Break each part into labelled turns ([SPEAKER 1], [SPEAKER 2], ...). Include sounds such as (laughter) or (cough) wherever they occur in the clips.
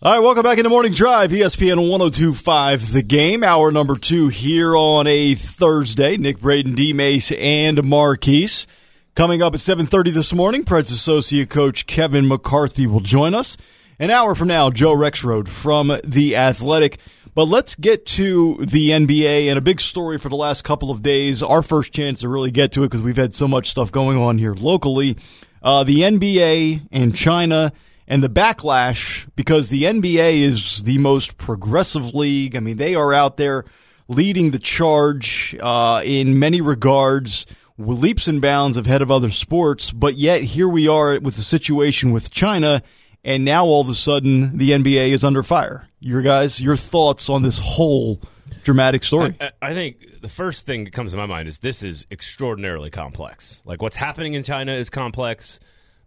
[SPEAKER 1] All right, welcome back into Morning Drive, ESPN 1025, the game, hour number two here on a Thursday. Nick Braden, D. Mace, and Marquise. Coming up at 7.30 this morning, Preds associate coach Kevin McCarthy will join us. An hour from now, Joe Rexrode from The Athletic. But let's get to the NBA and a big story for the last couple of days. Our first chance to really get to it because we've had so much stuff going on here locally. Uh, the NBA and China and the backlash because the NBA is the most progressive league. I mean, they are out there leading the charge uh, in many regards, leaps and bounds ahead of other sports. But yet, here we are with the situation with China, and now all of a sudden, the NBA is under fire. Your guys, your thoughts on this whole dramatic story?
[SPEAKER 2] I, I think the first thing that comes to my mind is this is extraordinarily complex. Like what's happening in China is complex.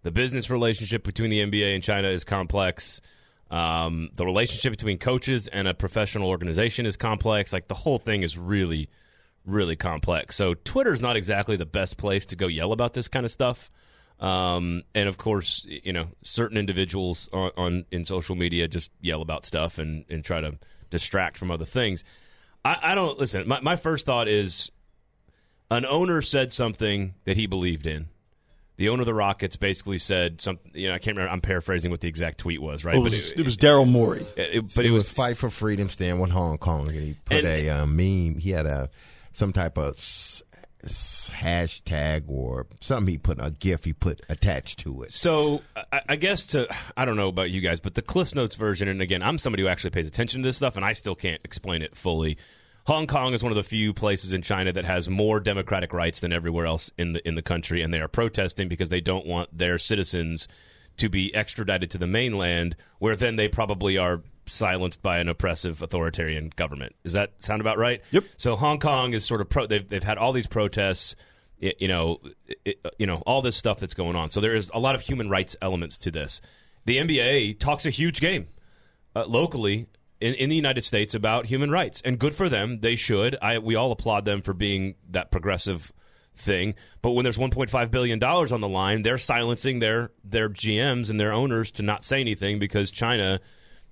[SPEAKER 2] The business relationship between the NBA and China is complex. Um, the relationship between coaches and a professional organization is complex. Like the whole thing is really, really complex. So Twitter is not exactly the best place to go yell about this kind of stuff. Um, and of course, you know, certain individuals on, on in social media just yell about stuff and, and try to distract from other things. I, I don't listen. My, my first thought is an owner said something that he believed in. The owner of the Rockets basically said something. You know, I can't remember. I'm paraphrasing what the exact tweet was, right?
[SPEAKER 1] it was, it was Daryl Morey.
[SPEAKER 2] it- it-
[SPEAKER 3] But
[SPEAKER 2] but
[SPEAKER 3] it
[SPEAKER 2] it
[SPEAKER 3] was
[SPEAKER 2] was
[SPEAKER 3] fight for freedom, stand with Hong Kong. And he put
[SPEAKER 2] And-
[SPEAKER 3] a uh, meme. He had a some type of s- s- hashtag or something. He put a GIF. He put attached to it.
[SPEAKER 2] So I, I guess to I don't know about you guys, but the Cliff Notes version, and again, I'm somebody who actually pays attention to this stuff, and I still can't explain it fully. Hong Kong is one of the few places in China that has more democratic rights than everywhere else in the in the country, and they are protesting because they don't want their citizens to be extradited to the mainland, where then they probably are silenced by an oppressive authoritarian government. Does that sound about right?
[SPEAKER 1] Yep.
[SPEAKER 2] So Hong Kong is sort of pro. They've they've had all these protests, you know, it, you know all this stuff that's going on. So there is a lot of human rights elements to this. The NBA talks a huge game uh, locally in, in the United States about human rights, and good for them. They should. I we all applaud them for being that progressive thing. But when there's 1.5 billion dollars on the line, they're silencing their their GMs and their owners to not say anything because China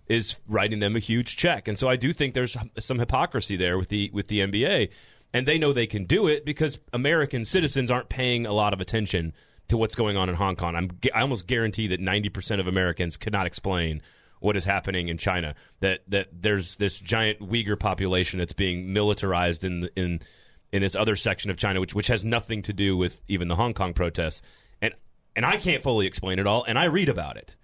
[SPEAKER 2] is writing them a huge check. And so I do think there's some hypocrisy there with the with the NBA. And they know they can do it because American citizens aren't paying a lot of attention to what's going on in Hong Kong. I'm, I almost guarantee that 90% of Americans cannot explain what is happening in China. That that there's this giant Uyghur population that's being militarized in in in this other section of China, which which has nothing to do with even the Hong Kong protests. And and I can't fully explain it all, and I read about it.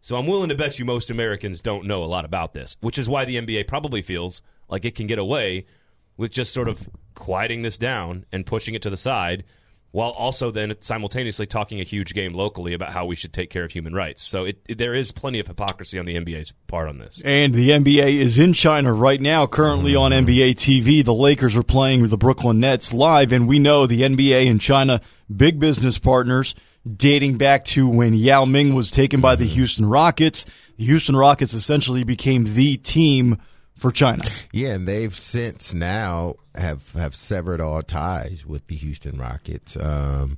[SPEAKER 2] So I'm willing to bet you most Americans don't know a lot about this, which is why the NBA probably feels like it can get away with just sort of quieting this down and pushing it to the side while also then simultaneously talking a huge game locally about how we should take care of human rights. So it, it- there is plenty of hypocrisy on the NBA's part on this.
[SPEAKER 1] And the NBA is in China right now, currently on NBA TV. The Lakers are playing the Brooklyn Nets live, and we know the NBA and China, big business partners, dating back to when Yao Ming was taken by the mm-hmm. Houston Rockets. The Houston Rockets essentially became the team for China.
[SPEAKER 3] Yeah, and they've since now have have severed all ties with the Houston Rockets. Um,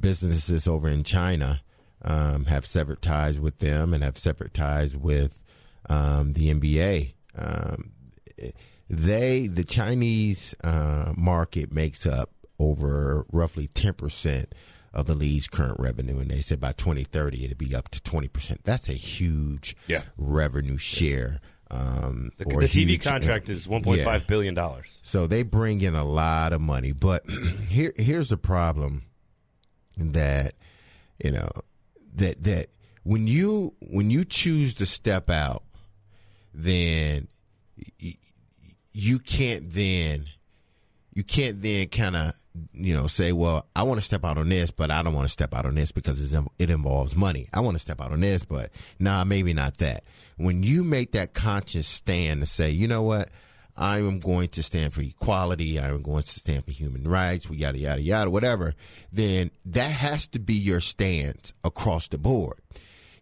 [SPEAKER 3] businesses over in China um, have severed ties with them and have severed ties with um, the NBA. Um, they the Chinese uh, market makes up over roughly ten percent of the league's current revenue, and they said by 2030 it'll be up to 20 percent. That's a huge
[SPEAKER 2] Yeah.
[SPEAKER 3] revenue share. Um,
[SPEAKER 2] The, the TV
[SPEAKER 3] huge-
[SPEAKER 2] contract is $1.5
[SPEAKER 3] Yeah.
[SPEAKER 2] billion dollars.
[SPEAKER 3] So they bring in a lot of money, but (clears throat) here here's the problem that you know that that when you when you choose to step out, then you can't then you can't then kind of you know say well i want to step out on this but i don't want to step out on this because it involves money. I want to step out on this but nah maybe not that. When you make that conscious stand to say you know what? I am going to stand for equality. I am going to stand for human rights. Yada yada yada whatever then that has to be your stance across the board.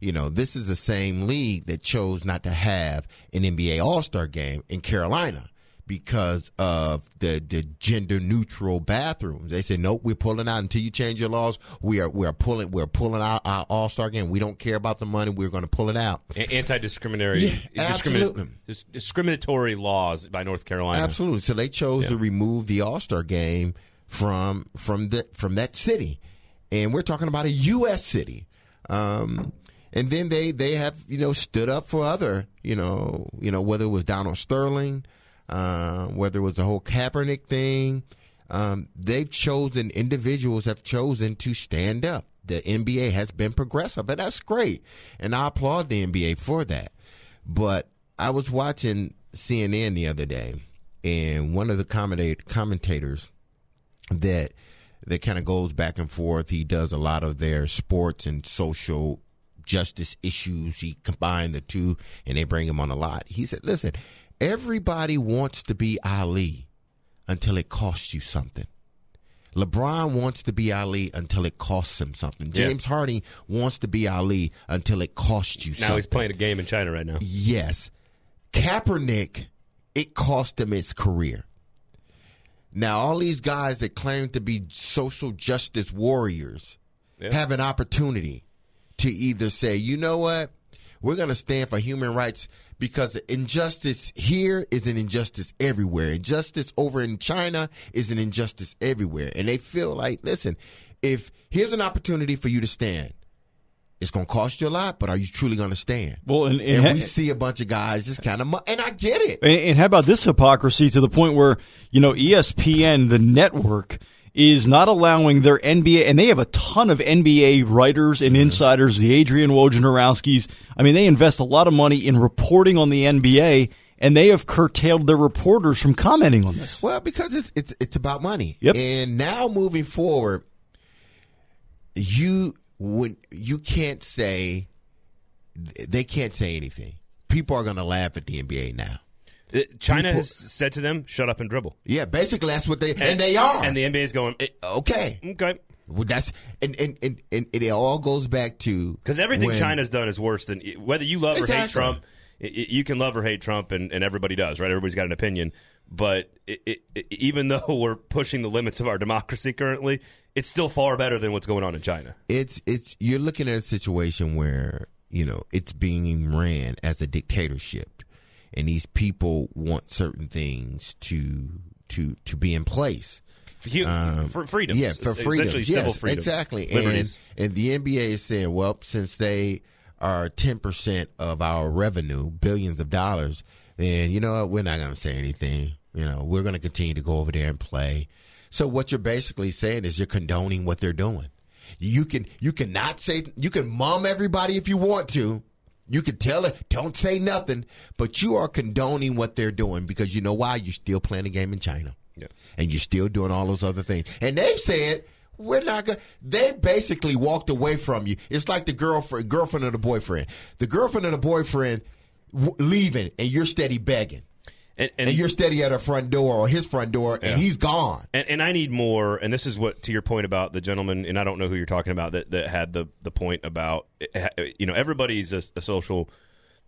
[SPEAKER 3] You know, this is the same league that chose not to have an NBA All Star game in Carolina because of the, the gender neutral bathrooms. They said, nope, we're pulling out until you change your laws. We are we are pulling we're pulling out our All Star game. We don't care about the money. We're going to pull it out.
[SPEAKER 2] Anti discriminatory,
[SPEAKER 3] Yeah, absolutely.
[SPEAKER 2] discriminatory laws by North Carolina.
[SPEAKER 3] Absolutely. So they chose to remove the All Star game from from the from that city, and we're talking about a U.S. city. Um, and then they they have you know stood up for other you know you know whether it was Donald Sterling, uh, whether it was the whole Kaepernick thing. Um, they've chosen individuals have chosen to stand up. The NBA has been progressive, and that's great, and I applaud the NBA for that. But I was watching CNN the other day, and one of the commentators that that kind of goes back and forth. He does a lot of their sports and social justice issues. He combined the two, and they bring him on a lot. He said, "Listen, everybody wants to be Ali until it costs you something." LeBron wants to be Ali until it costs him something.
[SPEAKER 2] Yeah.
[SPEAKER 3] James Harden wants to be Ali until it costs you
[SPEAKER 2] Now
[SPEAKER 3] something.
[SPEAKER 2] he's playing a game in China right now.
[SPEAKER 3] Yes. Kaepernick, it cost him his career. Now, all these guys that claim to be social justice warriors
[SPEAKER 2] Yeah.
[SPEAKER 3] have an opportunity to either say, you know what, we're going to stand for human rights because injustice here is an injustice everywhere. Injustice over in China is an injustice everywhere. And they feel like, listen, if here's an opportunity for you to stand, it's going to cost you a lot, but are you truly going to stand?
[SPEAKER 1] Well, and, and,
[SPEAKER 3] and
[SPEAKER 1] ha-
[SPEAKER 3] we see a bunch of guys just kind of, mu- and I get it.
[SPEAKER 1] and, and how about this hypocrisy to the point where you know ESPN, the network, is not allowing their NBA, and they have a ton of NBA writers and mm-hmm. insiders, the Adrian Wojnarowskis. I mean, they invest a lot of money in reporting on the NBA, and they have curtailed their reporters from commenting on this.
[SPEAKER 3] Well, because it's it's it's about money.
[SPEAKER 1] Yep.
[SPEAKER 3] And now moving forward, you when you can't say they can't say anything. People are going to laugh at the NBA now.
[SPEAKER 2] Uh, China
[SPEAKER 3] People-
[SPEAKER 2] has said to them, "Shut up and dribble,"
[SPEAKER 3] Yeah, basically that's what they and, they are.
[SPEAKER 2] And the NBA is going,
[SPEAKER 3] okay.
[SPEAKER 2] "Okay,"
[SPEAKER 3] Well, that's and and, and and it all goes back to
[SPEAKER 2] because everything
[SPEAKER 3] when-
[SPEAKER 2] China's done is worse than whether you love or hate Trump. You can love or hate Trump, and, and everybody does, right? Everybody's got an opinion. But it, it, it- even (laughs) though we're pushing the limits of our democracy currently, it's still far better than what's going on in China.
[SPEAKER 3] it's it's you're looking at a situation where you know it's being ran as a dictatorship and these people want certain things to to to be in place.
[SPEAKER 2] For,
[SPEAKER 3] Um,
[SPEAKER 2] for
[SPEAKER 3] yeah for freedom.
[SPEAKER 2] essentially
[SPEAKER 3] yes
[SPEAKER 2] freedom,
[SPEAKER 3] exactly.
[SPEAKER 2] Liberties.
[SPEAKER 3] and and the NBA is saying well since they are 10% of our revenue billions of dollars then you know what? We're not going to say anything. You know we're going to continue to go over there and play. So what you're basically saying is you're condoning what they're doing. You can you cannot say you can mum everybody if you want to. You can tell it, don't say nothing, but you are condoning what they're doing because you know why? You're still playing a game in China.
[SPEAKER 2] Yeah.
[SPEAKER 3] And you're still doing all those other things. And they've said, we're not going they basically walked away from you. It's like the girlfriend, girlfriend of the boyfriend. The girlfriend of the boyfriend w- leaving and you're steady begging.
[SPEAKER 2] And, and,
[SPEAKER 3] And you're steady at her front door or his front door and he's gone.
[SPEAKER 2] And, and I need more. And this is what, to your point about the gentleman, and I don't know who you're talking about that, that had the, the point about, you know, everybody's a, a social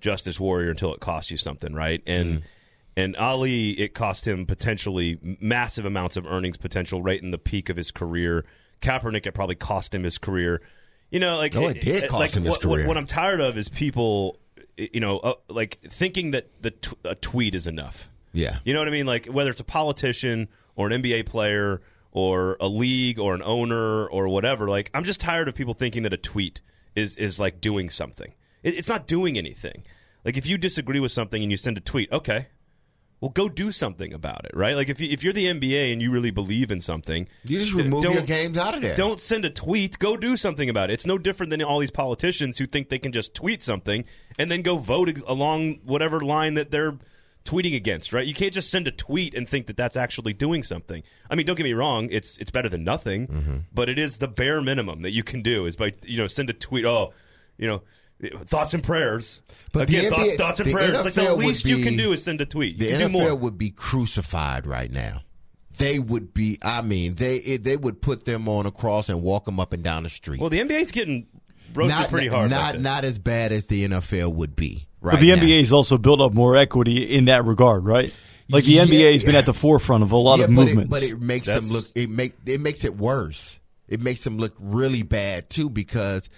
[SPEAKER 2] justice warrior until it costs you something, right? And mm-hmm. and Ali, it cost him potentially massive amounts of earnings potential right in the peak of his career. Kaepernick, it probably cost him his career. You know, like
[SPEAKER 3] Oh, it did cost
[SPEAKER 2] like,
[SPEAKER 3] him his
[SPEAKER 2] what, what- What I'm tired of is people, you know, uh, like thinking that the t- a tweet is enough.
[SPEAKER 3] Yeah.
[SPEAKER 2] You know what I mean? Like whether it's a politician or an NBA player or a league or an owner or whatever. Like I'm just tired of people thinking that a tweet is is like doing something. It, it's not doing anything. Like if you disagree with something and you send a tweet, okay, well go do something about it, right? Like if you, if you're the NBA and you really believe in something,
[SPEAKER 3] You just remove your games out of there.
[SPEAKER 2] don't send a tweet. Go do something about it. It's no different than all these politicians who think they can just tweet something and then go vote ex- along whatever line that they're tweeting against. Right? You can't just send a tweet and think that that's actually doing something. I mean, don't get me wrong. It's it's better than nothing,
[SPEAKER 3] Mm-hmm.
[SPEAKER 2] but it is the bare minimum that you can do is by you know send a tweet. Oh, you know. Thoughts and prayers.
[SPEAKER 3] But the
[SPEAKER 2] Again, thoughts,
[SPEAKER 3] NBA
[SPEAKER 2] thoughts and
[SPEAKER 3] the
[SPEAKER 2] prayers. like the
[SPEAKER 3] NFL would
[SPEAKER 2] least you can do is send a tweet.
[SPEAKER 3] The
[SPEAKER 2] you can do
[SPEAKER 3] NFL
[SPEAKER 2] more.
[SPEAKER 3] would be crucified right now. They would be. I mean, they it, they would put them on a cross and walk them up and down the street.
[SPEAKER 2] Well, the NBA's getting roasted
[SPEAKER 3] not
[SPEAKER 2] pretty hard.
[SPEAKER 3] Not
[SPEAKER 2] like
[SPEAKER 3] not as bad as the NFL would be. Right.
[SPEAKER 1] But the
[SPEAKER 3] now.
[SPEAKER 1] NBA's also built up more equity in that regard, right? Like the
[SPEAKER 3] Yeah,
[SPEAKER 1] NBA has been at the forefront of a lot
[SPEAKER 3] yeah,
[SPEAKER 1] of
[SPEAKER 3] but
[SPEAKER 1] movements.
[SPEAKER 3] It, but it makes
[SPEAKER 2] That's-
[SPEAKER 3] them look. It make it makes it worse. It makes them look really bad too because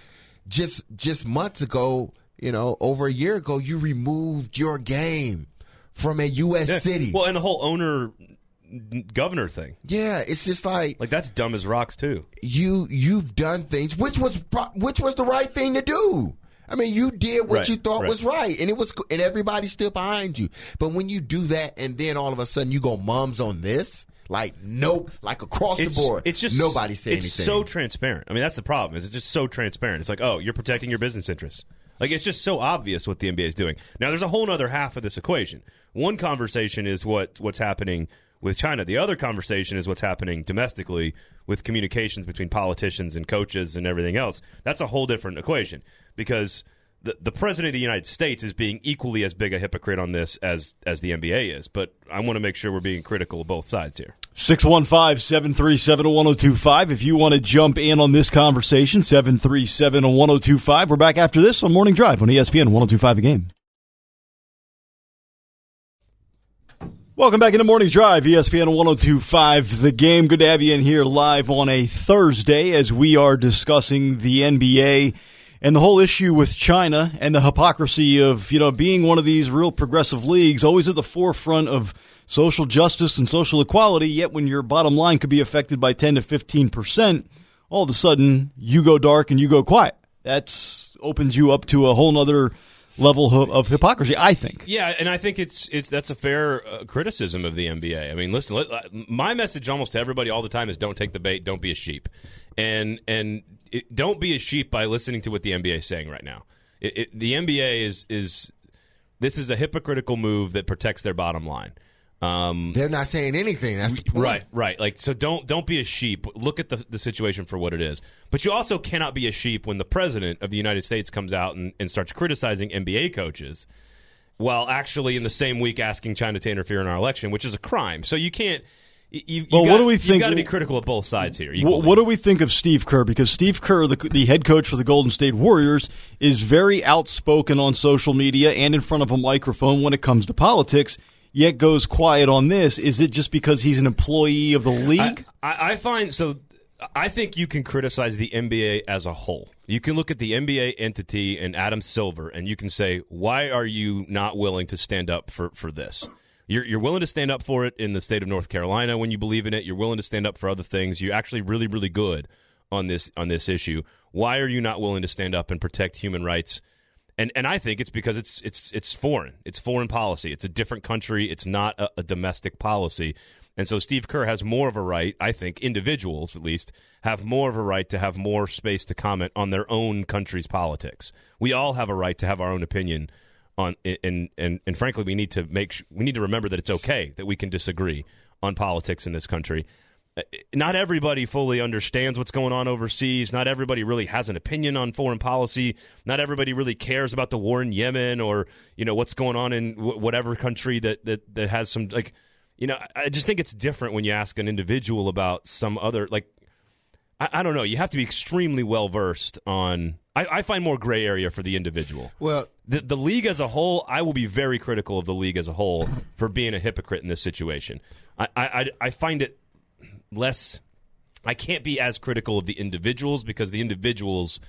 [SPEAKER 3] just just months ago, you know, over a year ago, you removed your game from a U.S.
[SPEAKER 2] Yeah.
[SPEAKER 3] city.
[SPEAKER 2] Well, and the whole owner governor thing.
[SPEAKER 3] yeah, it's just like
[SPEAKER 2] Like that's dumb as rocks too.
[SPEAKER 3] you you've done things which was which was the right thing to do. I mean, you did what
[SPEAKER 2] Right,
[SPEAKER 3] you thought
[SPEAKER 2] right.
[SPEAKER 3] was right, and it was, and everybody stood behind you. But when you do that, and then all of a sudden you go mums on this, like nope, like across
[SPEAKER 2] It's,
[SPEAKER 3] the board,
[SPEAKER 2] it's just
[SPEAKER 3] nobody said
[SPEAKER 2] it's
[SPEAKER 3] anything.
[SPEAKER 2] so transparent. I mean, that's the problem. Is it's just so transparent. It's like, oh, you're protecting your business interests. Like it's just so obvious what the NBA is doing. Now, there's a whole other half of this equation. One conversation is what what's happening with China. The other conversation is what's happening domestically with communications between politicians and coaches and everything else. That's a whole different equation because the the president of the United States is being equally as big a hypocrite on this as as the NBA is. But I want to make sure we're being critical of both sides here.
[SPEAKER 1] 615 737 1025. If you want to jump in on this conversation, 737 1025. We're back after this on Morning Drive on ESPN 1025 a game. Welcome back into Morning Drive, ESPN 1025 the game. Good to have you in here live on a Thursday as we are discussing the NBA and the whole issue with China and the hypocrisy of, you know, being one of these real progressive leagues, always at the forefront of social justice and social equality, yet when your bottom line could be affected by 10 to 15%, all of a sudden you go dark and you go quiet. That opens you up to a whole nother level of, hypocrisy, I think.
[SPEAKER 2] Yeah, and I think it's it's that's a fair uh, criticism of the NBA. I mean, listen, let, uh, my message almost to everybody all the time is don't take the bait, don't be a sheep, and and it, don't be a sheep by listening to what the NBA is saying right now. It, the NBA is is this is a hypocritical move that protects their bottom line. Um,
[SPEAKER 3] They're not saying anything. That's the point.
[SPEAKER 2] Right, right. Like so don't don't be a sheep. Look at the the situation for what it is. But you also cannot be a sheep when the president of the United States comes out and, and starts criticizing NBA coaches while actually in the same week asking China to interfere in our election, which is a crime. So you can't you,
[SPEAKER 1] Well, what do we think?
[SPEAKER 2] You've got to be critical of both sides here.
[SPEAKER 1] What,
[SPEAKER 2] equally.
[SPEAKER 1] what do we think of Steve Kerr? Because Steve Kerr, the, the head coach for the Golden State Warriors, is very outspoken on social media and in front of a microphone when it comes to politics, yet goes quiet on this. Is it just because he's an employee of the league?
[SPEAKER 2] I, I find so. I think you can criticize the NBA as a whole. You can look at the NBA entity and Adam Silver, and you can say, "Why are you not willing to stand up for for this?" You're, you're willing to stand up for it in the state of North Carolina when you believe in it. You're willing to stand up for other things. You're actually really, really good on this on this issue. Why are you not willing to stand up and protect human rights? And and I think it's because it's it's it's foreign. It's foreign policy. It's a different country. It's not a, a domestic policy. And so Steve Kerr has more of a right, I think, individuals at least have more of a right to have more space to comment on their own country's politics. We all have a right to have our own opinion on and and and frankly we need to make sh- we need to remember that it's okay that we can disagree on politics in this country. Uh, Not everybody fully understands what's going on overseas. Not everybody really has an opinion on foreign policy. Not everybody really cares about the war in Yemen or you know what's going on in wh- whatever country that that that has some like you know I just think it's different when you ask an individual about some other like I, I don't know. You have to be extremely well versed on. I, I find more gray area for the individual.
[SPEAKER 3] Well,
[SPEAKER 2] The, the league as a whole, I will be very critical of the league as a whole for being a hypocrite in this situation. I, I, I- I find it less. I can't be as critical of the individuals because the individuals,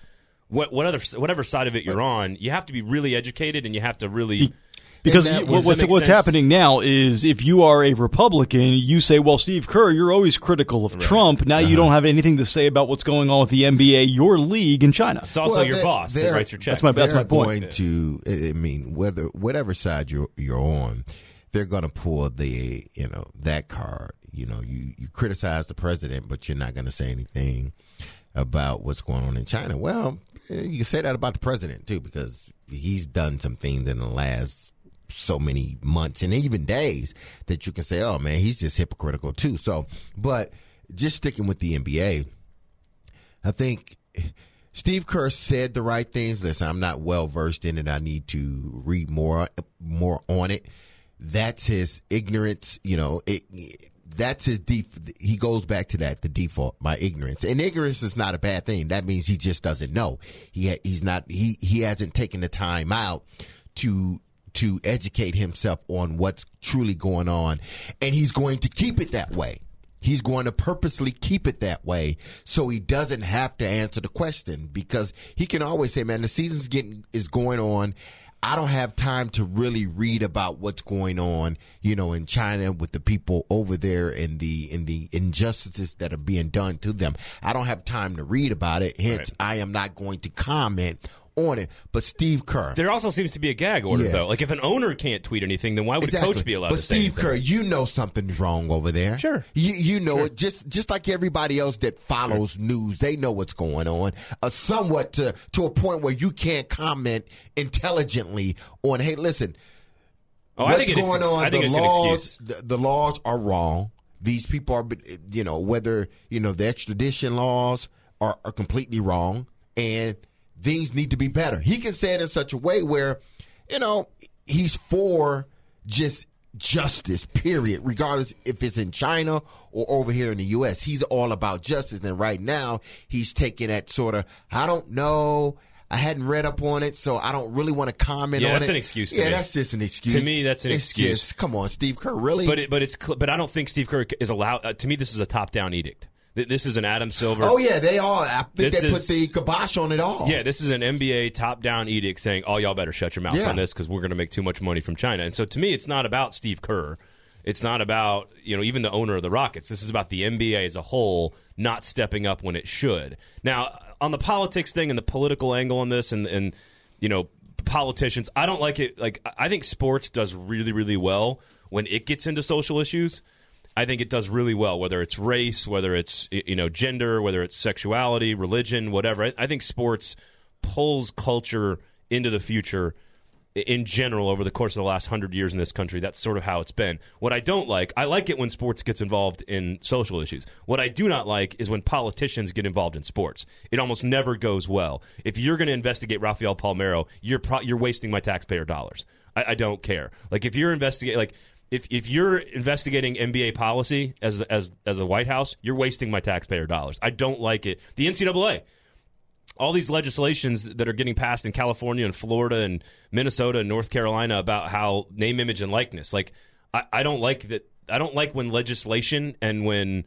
[SPEAKER 2] what, what other, whatever side of it you're on, you have to be really educated and you have to really.
[SPEAKER 1] Because what-
[SPEAKER 3] was-
[SPEAKER 1] what's,
[SPEAKER 2] Does that make
[SPEAKER 1] what's happening now is if you are a Republican, you say, well, Steve Kerr, you're always critical of Trump. Now
[SPEAKER 3] Uh-huh.
[SPEAKER 1] you don't have anything to say about what's going on with the NBA, your league in China.
[SPEAKER 2] It's also
[SPEAKER 3] Well,
[SPEAKER 2] your
[SPEAKER 3] they-
[SPEAKER 2] boss that writes your check.
[SPEAKER 1] That's my- that's
[SPEAKER 3] they're
[SPEAKER 1] point.
[SPEAKER 3] going to. I I mean, whether whatever side you're you're on, they're going to pull the you know that card. You know, you you criticize the president, but you're not going to say anything about what's going on in China. Well, eh, you can say that about the president too, because he's done some things in the last so many months and even days that you can say, "Oh man, he's just hypocritical too." So, but just sticking with the NBA, I think Steve Kerr said the right things. Listen, I'm not well versed in it. I need to read more more on it. That's his ignorance. You know, it, that's his deep. He goes back to that the default, my ignorance, and ignorance is not a bad thing. That means he just doesn't know. He he's not he he hasn't taken the time out to to educate himself on what's truly going on, and he's going to keep it that way. He's going to purposely keep it that way so he doesn't have to answer the question because he can always say, "Man, the season's getting is going on." I don't have time to really read about what's going on, you know, in China with the people over there and the in the injustices that are being done to them. I don't have time to read about it. Hence, I am not going to comment on it. But Steve Kerr,
[SPEAKER 2] There also seems to be a gag order,
[SPEAKER 3] Yeah.
[SPEAKER 2] though. Like if an owner can't tweet anything, then why would
[SPEAKER 3] Exactly.
[SPEAKER 2] a coach be allowed
[SPEAKER 3] but
[SPEAKER 2] to say
[SPEAKER 3] But
[SPEAKER 2] Steve?
[SPEAKER 3] Kerr, you know something's wrong over there.
[SPEAKER 2] Sure.
[SPEAKER 3] You you know it just just like everybody else that follows news, they know what's going on. Uh, somewhat to to a point where you can't comment intelligently on. Hey, listen,
[SPEAKER 2] Oh, I
[SPEAKER 3] what's
[SPEAKER 2] think it is-
[SPEAKER 3] going on?
[SPEAKER 2] I think
[SPEAKER 3] the
[SPEAKER 2] it's an
[SPEAKER 3] laws,
[SPEAKER 2] excuse.
[SPEAKER 3] The, the laws are wrong. These people are, you know, whether you know the extradition laws are, are completely wrong, and things need to be better. He can say it in such a way where, you know, he's for just justice. Period. Regardless if it's in China or over here in the U.S., he's all about justice. And right now, he's taking that sort of, I don't know. I hadn't read up on it, so I don't really want to comment
[SPEAKER 2] Yeah,
[SPEAKER 3] on it.
[SPEAKER 2] that's an excuse to
[SPEAKER 3] yeah,
[SPEAKER 2] me.
[SPEAKER 3] that's just an excuse.
[SPEAKER 2] To me, that's an
[SPEAKER 3] It's
[SPEAKER 2] excuse.
[SPEAKER 3] just- come on, Steve Kerr, really?
[SPEAKER 2] But it, but it's but I don't think Steve Kerr is allowed. Uh, to me, this is a top down edict. Th- This is an Adam Silver.
[SPEAKER 3] oh yeah, they are. I think
[SPEAKER 2] This
[SPEAKER 3] they put the kibosh on it all.
[SPEAKER 2] Yeah, this is an NBA top down edict saying, "Oh, y'all better shut your mouths
[SPEAKER 3] Yeah.
[SPEAKER 2] on this because we're going to make too much money from China." And so, to me, it's not about Steve Kerr. It's not about you know even the owner of the Rockets. This is about the NBA as a whole not stepping up when it should. Now, on the politics thing and the political angle on this, and and you know politicians, I don't like it. Like I think sports does really really well when it gets into social issues. I think it does really well, whether it's race, whether it's you know gender, whether it's sexuality, religion, whatever. I, I think sports pulls culture into the future in general over the course of the last hundred years in this country. That's sort of how it's been. What I don't like, I like it when sports gets involved in social issues. What I do not like is when politicians get involved in sports. It almost never goes well. If you're going to investigate Rafael Palmeiro, you're pro- you're wasting my taxpayer dollars. I, I don't care. Like if you're investigating, like if if you're investigating NBA policy as as as a White House, you're wasting my taxpayer dollars. I don't like it. The NCAA, all these legislations that are getting passed in California and Florida and Minnesota and North Carolina about how name, image, and likeness. Like I, I don't like that. I don't like when legislation and when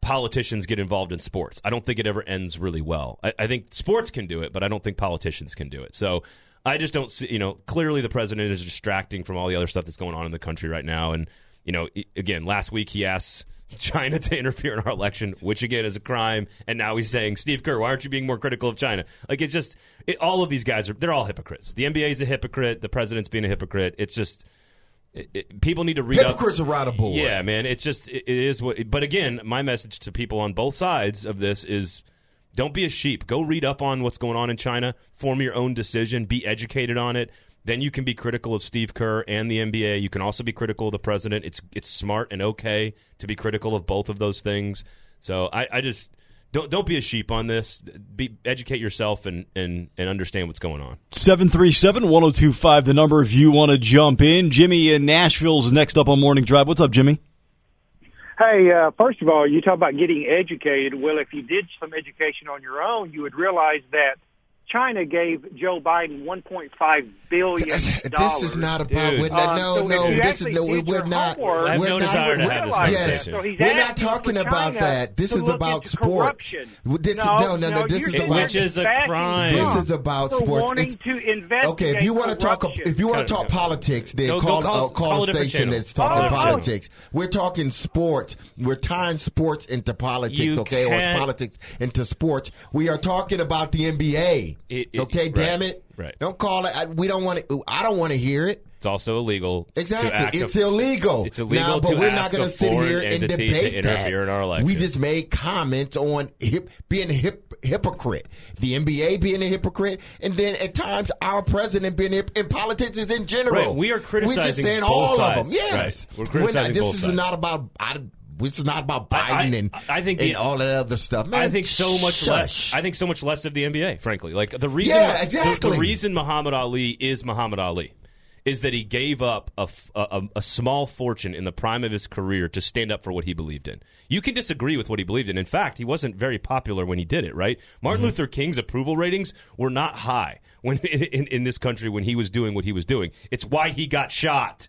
[SPEAKER 2] politicians get involved in sports. I don't think it ever ends really well. I, I think sports can do it, but I don't think politicians can do it. So I just don't see. You know, clearly the president is distracting from all the other stuff that's going on in the country right now. And you know, again, last week he asked. (laughs) China to interfere in our election, which again is a crime, and now he's saying, "Steve Kerr, why aren't you being more critical of China?" Like it's just it, all of these guys are—they're all hypocrites. The NBA is a hypocrite. The president's being a hypocrite. It's just it, it, people need to read up-
[SPEAKER 3] Hypocrites around the board.
[SPEAKER 2] yeah, man. It's just it, it is what. But again, my message to people on both sides of this is: don't be a sheep. Go read up on what's going on in China. Form your own decision. Be educated on it. Then you can be critical of Steve Kerr and the NBA. You can also be critical of the president. It's it's smart and okay to be critical of both of those things. So I, I just don't don't be a sheep on this. Be educate yourself and and and understand what's going on.
[SPEAKER 1] 737 1025, the number if you want to jump in. Jimmy in Nashville's next up on Morning Drive. What's up, Jimmy?
[SPEAKER 4] Hey, uh, first of all, you talk about getting educated. Well, if you did some education on your own, you would realize that China gave Joe Biden 1.5 billion dollars.
[SPEAKER 3] This is not about
[SPEAKER 2] Dude.
[SPEAKER 3] we're not,
[SPEAKER 4] Um,
[SPEAKER 3] no
[SPEAKER 4] so
[SPEAKER 3] no this is no we're not
[SPEAKER 4] homework-
[SPEAKER 3] we're
[SPEAKER 2] no
[SPEAKER 3] not
[SPEAKER 2] desire to have this
[SPEAKER 4] realize
[SPEAKER 3] yes.
[SPEAKER 4] So
[SPEAKER 3] we're not talking about that this is about sports
[SPEAKER 4] corruption.
[SPEAKER 3] This-
[SPEAKER 4] no,
[SPEAKER 3] no no no this is about
[SPEAKER 2] Which is a crime.
[SPEAKER 3] this is about sports
[SPEAKER 4] wanting to investigate
[SPEAKER 3] Okay, if you want to talk, if you want to talk
[SPEAKER 2] cut
[SPEAKER 3] politics, then
[SPEAKER 2] Go- go
[SPEAKER 3] call
[SPEAKER 2] call-
[SPEAKER 3] uh, call,
[SPEAKER 2] call a
[SPEAKER 3] a station that's talking
[SPEAKER 4] Oh, oh.
[SPEAKER 3] politics. We're talking sports. We're tying sports into politics,
[SPEAKER 2] You
[SPEAKER 3] okay, or
[SPEAKER 2] can't-
[SPEAKER 3] politics into sports. We are talking about the NBA.
[SPEAKER 2] It- it-
[SPEAKER 3] okay,
[SPEAKER 2] right,
[SPEAKER 3] damn it.
[SPEAKER 2] right.
[SPEAKER 3] Don't call it. I, we don't want to. I don't want to hear it.
[SPEAKER 2] It's also illegal.
[SPEAKER 3] Exactly.
[SPEAKER 2] act
[SPEAKER 3] It's
[SPEAKER 2] a-
[SPEAKER 3] illegal.
[SPEAKER 2] It's illegal
[SPEAKER 3] now, but we're not going to sit here and debate that.
[SPEAKER 2] in our election.
[SPEAKER 3] We just made comments on hip, being a hip, hypocrite. The NBA being a hypocrite, and then at times our president being hip, and politicians in general.
[SPEAKER 2] Right, we are
[SPEAKER 3] We're just
[SPEAKER 2] criticizing
[SPEAKER 3] saying
[SPEAKER 2] both
[SPEAKER 3] all
[SPEAKER 2] sides.
[SPEAKER 3] of them. Yes.
[SPEAKER 2] Right. We're criticizing
[SPEAKER 3] not,
[SPEAKER 2] criticizing
[SPEAKER 3] this is
[SPEAKER 2] sides.
[SPEAKER 3] not about. I, this is not about
[SPEAKER 2] I- I-
[SPEAKER 3] Biden and
[SPEAKER 2] I think the-
[SPEAKER 3] and all that other stuff. Man,
[SPEAKER 2] I think so much
[SPEAKER 3] shush.
[SPEAKER 2] less. I think so much less of the NBA. Frankly, like the reason.
[SPEAKER 3] Yeah,
[SPEAKER 2] the-
[SPEAKER 3] exactly.
[SPEAKER 2] The, reason Muhammad Ali is Muhammad Ali is that he gave up a, a, a, small fortune in the prime of his career to stand up for what he believed in. You can disagree with what he believed in. In fact, he wasn't very popular when he did it, right? Martin mm-hmm. Luther King's approval ratings were not high when (laughs) in, in this country when he was doing what he was doing. It's why he got shot.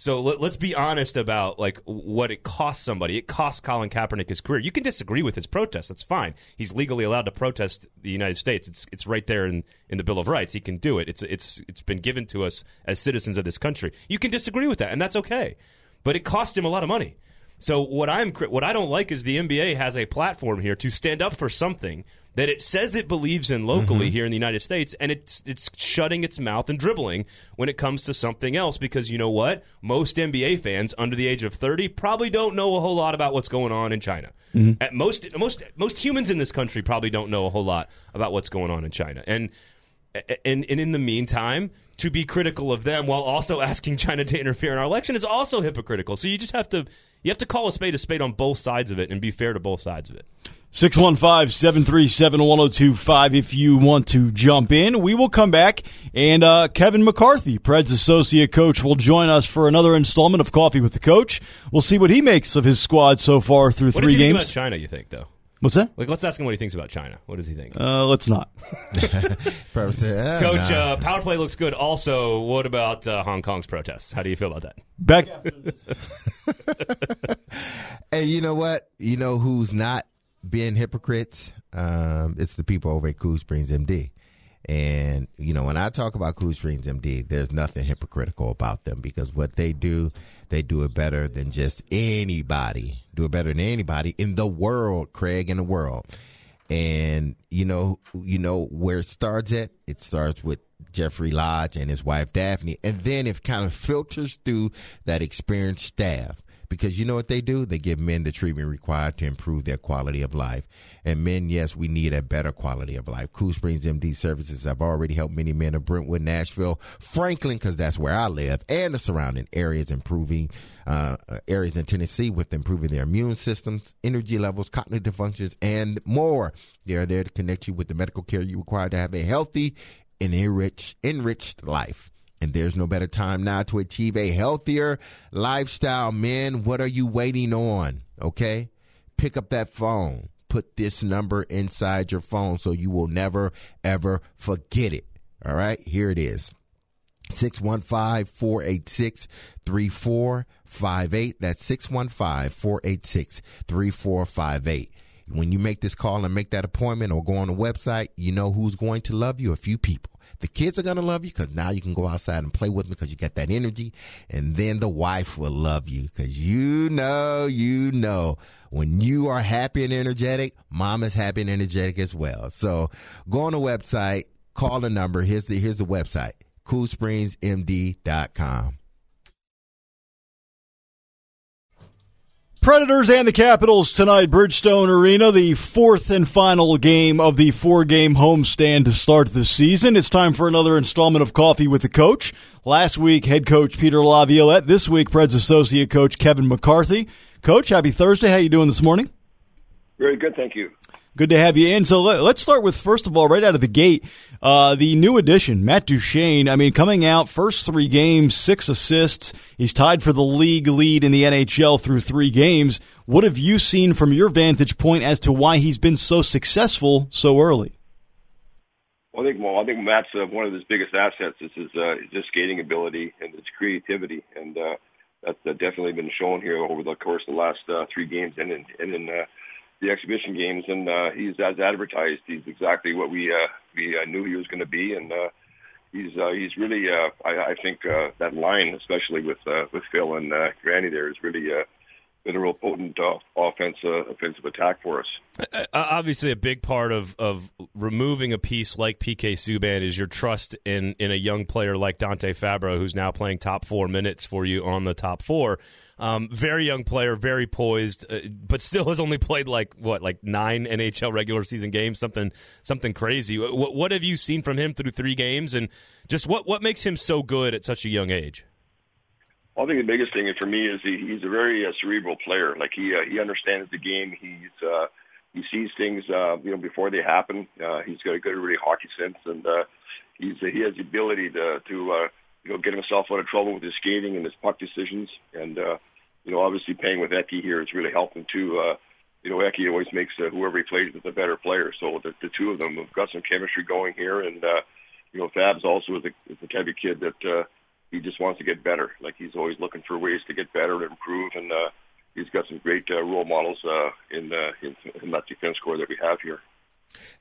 [SPEAKER 2] So let, us be honest about like what it costs somebody. It cost Colin Kaepernick his career. You can disagree with his protest. That's fine. He's legally allowed to protest the United States. It's it's right there in, in the Bill of Rights. He can do it. It's it's it's been given to us as citizens of this country. You can disagree with that, and that's okay. But it cost him a lot of money. So what I'm what I don't like is the NBA has a platform here to stand up for something that it says it believes in locally mm-hmm. here in the United States, and it's it's shutting its mouth and dribbling when it comes to something else. Because you know what, most NBA fans under the age of thirty probably don't know a whole lot about what's going on in China. Mm-hmm. At most most most humans in this country probably don't know a whole lot about what's going on in China, and and, and in the meantime, to be critical of them while also (laughs) asking China to interfere in our election is also hypocritical. So you just have to you have to call a spade a spade on both sides of it and be fair to both sides of it.
[SPEAKER 1] 615 737 1025 if you want to jump in. We will come back, and uh, Kevin McCarthy, Preds associate coach, will join us for another installment of Coffee with the Coach. We'll see what he makes of his squad so far through
[SPEAKER 2] what
[SPEAKER 1] three games.
[SPEAKER 2] about China, you think, though?
[SPEAKER 1] What's that?
[SPEAKER 2] Like, let's ask him what he thinks about China. What does he think?
[SPEAKER 1] Uh, let's not.
[SPEAKER 3] say, (laughs)
[SPEAKER 2] Coach, nah. uh, power play looks good. Also, what about uh, Hong Kong's protests? How do you feel about that?
[SPEAKER 1] Back. (laughs)
[SPEAKER 3] hey, you know what? You know who's not being hypocrites? Um, it's the people over at Cool Springs MD. And, you know, when I talk about Cool Springs MD, there's nothing hypocritical about them because what they do, they do it better than just anybody, do it better than anybody in the world, Craig, in the world. And, you know, you know where it starts at? It starts with Jeffrey Lodge and his wife Daphne. And then it kind of filters through that experienced staff because you know what they do? They give men the treatment required to improve their quality of life. And men, yes, we need a better quality of life. Cool Springs MD services have already helped many men of Brentwood, Nashville, Franklin, because that's where I live, and the surrounding areas improving uh, areas in Tennessee with improving their immune systems, energy levels, cognitive functions, and more. They are there to connect you with the medical care you require to have a healthy and enriched, enriched life. And there's no better time now to achieve a healthier lifestyle. Men, what are you waiting on? Okay? Pick up that phone. Put this number inside your phone so you will never, ever forget it. All right? Here it is 615 486 3458. That's 615 486 3458. When you make this call and make that appointment or go on the website, you know who's going to love you? A few people. The kids are going to love you because now you can go outside and play with them because you got that energy. And then the wife will love you because you know, you know, when you are happy and energetic, mom is happy and energetic as well. So go on the website, call the number. Here's the, here's the website, coolspringsmd.com.
[SPEAKER 1] Predators and the Capitals tonight, Bridgestone Arena, the fourth and final game of the four game homestand to start the season. It's time for another installment of Coffee with the Coach. Last week, head coach Peter Laviolette. This week, Preds associate coach Kevin McCarthy. Coach, happy Thursday. How you doing this morning?
[SPEAKER 5] Very good, thank you.
[SPEAKER 1] Good to have you in. So let, us start with first of all, right out of the gate, uh, the new addition, Matt Duchene. I mean, coming out first three games, six assists. He's tied for the league lead in the NHL through three games. What have you seen from your vantage point as to why he's been so successful so early?
[SPEAKER 5] Well, I think well, I think Matt's uh, one of his biggest assets is his, uh, his skating ability and his creativity, and uh, that's uh, definitely been shown here over the course of the last uh, three games and in, and in uh, the exhibition games, and uh, he's as advertised. He's exactly what we uh, we uh, knew he was going to be, and uh, he's uh, he's really. Uh, I, I think uh, that line, especially with uh, with Phil and uh, Granny, there is really uh, been a real potent uh, offensive offensive attack for us.
[SPEAKER 2] Uh, obviously, a big part of of removing a piece like PK Subban is your trust in in a young player like Dante Fabbro, who's now playing top four minutes for you on the top four. Um, very young player, very poised, uh, but still has only played like what, like nine NHL regular season games, something something crazy. What, what have you seen from him through three games, and just what what makes him so good at such a young age?
[SPEAKER 5] I think the biggest thing for me is he, he's a very uh, cerebral player. Like he uh, he understands the game. He's uh, he sees things uh, you know before they happen. Uh, he's got a good really hockey sense, and uh, he's he has the ability to to uh, you know, get himself out of trouble with his skating and his puck decisions. And, uh, you know, obviously playing with Eki here has really helped him too. Uh, you know, Eki always makes uh, whoever he plays with a better player. So the, the two of them have got some chemistry going here. And, uh, you know, Fabs also is, a, is the type of kid that uh, he just wants to get better. Like he's always looking for ways to get better, to improve. And uh, he's got some great uh, role models uh, in, uh, in, in that defense corps that we have here.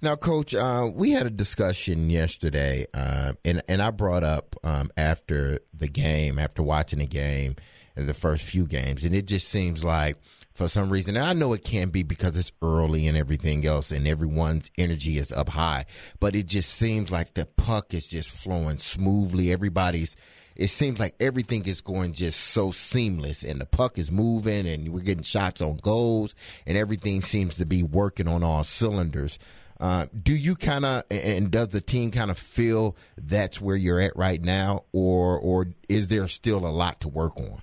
[SPEAKER 3] Now, Coach, uh, we had a discussion yesterday, uh, and and I brought up um, after the game, after watching the game, the first few games, and it just seems like for some reason, and I know it can be because it's early and everything else, and everyone's energy is up high, but it just seems like the puck is just flowing smoothly. Everybody's it seems like everything is going just so seamless and the puck is moving and we're getting shots on goals and everything seems to be working on all cylinders. Uh, do you kind of and does the team kind of feel that's where you're at right now, or or is there still a lot to work on?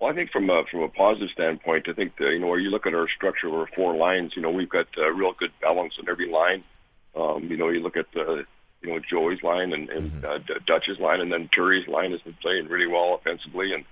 [SPEAKER 5] Well, I think from a from a positive standpoint, I think that, you know, when you look at our structure our four lines, you know, we've got a real good balance in every line. Um, you know, you look at the you know Joey's line and, and mm-hmm. uh, Dutch's line, and then Turi's line has been playing really well offensively, and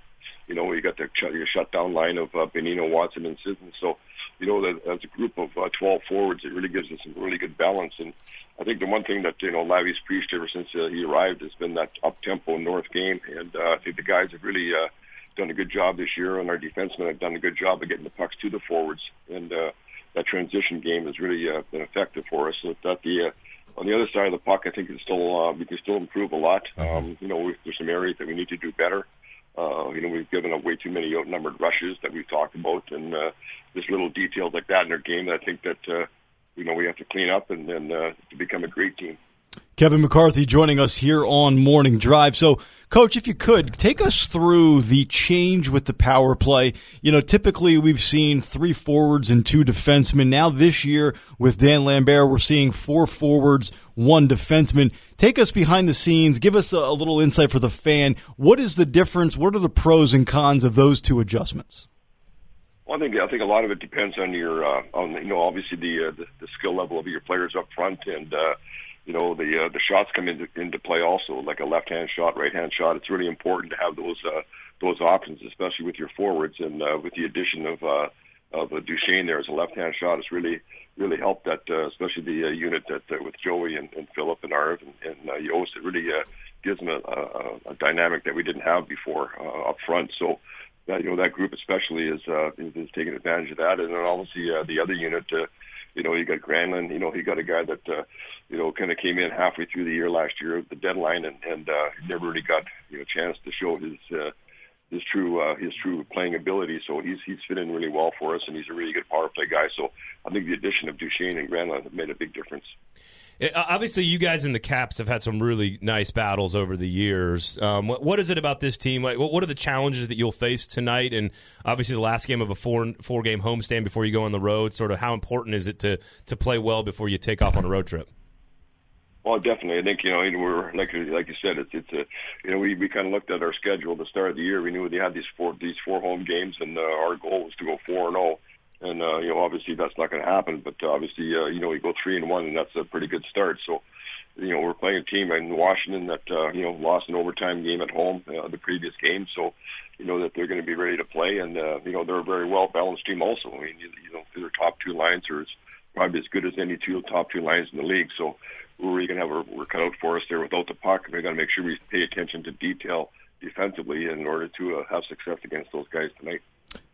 [SPEAKER 5] you know you got the your shutdown line of uh, Bonino, Watson, and Sisson. So you know that as a group of uh, 12 forwards, it really gives us some really good balance. And I think the one thing that you know Lavi's preached ever since uh, he arrived has been that up tempo north game, and uh, I think the guys have really. Uh, done a good job this year, and our defensemen have done a good job of getting the pucks to the forwards. And uh, that transition game has really uh, been effective for us. So that the uh, on the other side of the puck, I think it's still uh, we can still improve a lot. Uh-huh. Um, you know, we, there's some areas that we need to do better. Uh, you know, we've given up way too many outnumbered rushes that we've talked about, and uh, there's little details like that in our game that I think that uh, you know we have to clean up and, and uh, to become a great team.
[SPEAKER 1] Kevin McCarthy joining us here on Morning Drive. So, Coach, if you could take us through the change with the power play. You know, typically we've seen three forwards and two defensemen. Now, this year with Dan Lambert, we're seeing four forwards, one defenseman. Take us behind the scenes. Give us a, a little insight for the fan. What is the difference? What are the pros and cons of those two adjustments?
[SPEAKER 5] Well, I think I think a lot of it depends on your uh, on you know obviously the, uh, the the skill level of your players up front and. Uh, you know the uh, the shots come into into play also, like a left hand shot, right hand shot. It's really important to have those uh, those options, especially with your forwards, and uh, with the addition of uh, of uh, Duchene there as a left hand shot, it's really really helped that, uh, especially the uh, unit that uh, with Joey and, and Philip and Arv and, and uh, Yost. It really uh, gives them a, a, a dynamic that we didn't have before uh, up front. So. Uh, you know that group especially is uh, is, is taking advantage of that, and then obviously uh, the other unit uh, you know, you got Granlund. You know, he got a guy that, uh, you know, kind of came in halfway through the year last year, the deadline, and and uh, never really got you know a chance to show his uh, his true uh, his true playing ability. So he's he's fit in really well for us, and he's a really good power play guy. So I think the addition of Duchene and Granlund have made a big difference.
[SPEAKER 2] Uh, obviously, you guys in the Caps have had some really nice battles over the years. Um, what, what is it about this team? What, what are the challenges that you'll face tonight? And obviously, the last game of a four four game homestand before you go on the road. Sort of how important is it to to play well before you take off on a road trip?
[SPEAKER 5] Well, definitely. I think you know we're like like you said, it's it's a you know we we kind of looked at our schedule at the start of the year. We knew they had these four these four home games, and uh, our goal was to go four and zero. And uh, you know obviously that's not going to happen. But uh, obviously uh, you know we go three and one, and that's a pretty good start. So you know we're playing a team in Washington that uh, you know lost an overtime game at home uh, the previous game, so you know that they're going to be ready to play, and uh, you know they're a very well balanced team also. I mean you, know their top two lines are probably as good as any two top two lines in the league. So we're going to have our work cut out for us there without the puck, we got to make sure we pay attention to detail defensively in order to uh, have success against those guys tonight.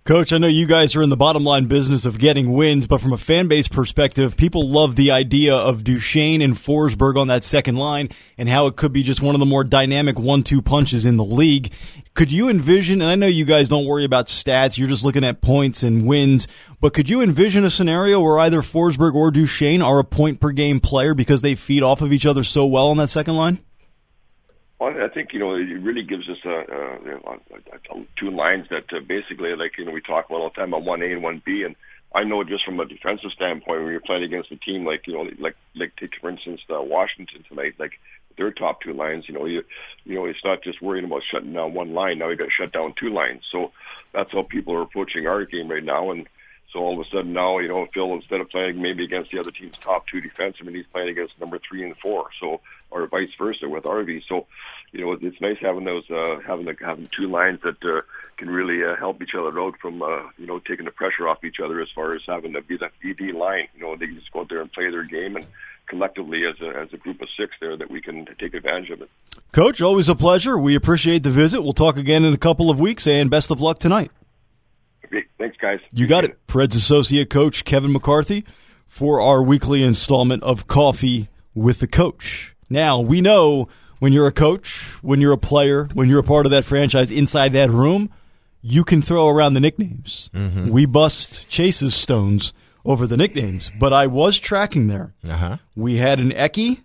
[SPEAKER 1] Coach, I know you guys are in the bottom line business of getting wins, but from a fan base perspective, people love the idea of Duchene and Forsberg on that second line and how it could be just one of the more dynamic one-two punches in the league. Could you envision, and I know you guys don't worry about stats, you're just looking at points and wins, but could you envision a scenario where either Forsberg or Duchene are a point per game player because they feed off of each other so well on that second line?
[SPEAKER 5] Well, I think you know it really gives us a, a, a, two lines that uh, basically, like you know, we talk about all the time about one A and one B, and I know just from a defensive standpoint, when you're playing against a team like you know, like like take for instance uh, Washington tonight, like their top two lines, you know, you you know, it's not just worrying about shutting down one line. Now you got to shut down two lines. So that's how people are approaching our game right now, and So all of a sudden now, you know, Phil instead of playing maybe against the other team's top two defensemen, he's playing against number three and four. So or vice versa with RV. So, you know, it's nice having those uh, having the, having two lines that uh, can really uh, help each other out from uh, you know taking the pressure off each other as far as having to be that BD line. You know, they can just go out there and play their game and collectively as a, as a group of six there that we can take advantage of it.
[SPEAKER 1] Coach, always a pleasure. We appreciate the visit. We'll talk again in a couple of weeks, and best of luck tonight.
[SPEAKER 5] Okay, thanks, guys.
[SPEAKER 1] You got it. Preds associate coach Kevin McCarthy for our weekly installment of Coffee with the Coach. Now, we know when you're a coach, when you're a player, when you're a part of that franchise inside that room, you can throw around the nicknames.
[SPEAKER 3] Mm-hmm.
[SPEAKER 1] We bust Chase's stones over the nicknames, but I was tracking there.
[SPEAKER 3] Uh-huh.
[SPEAKER 1] We had an Eki,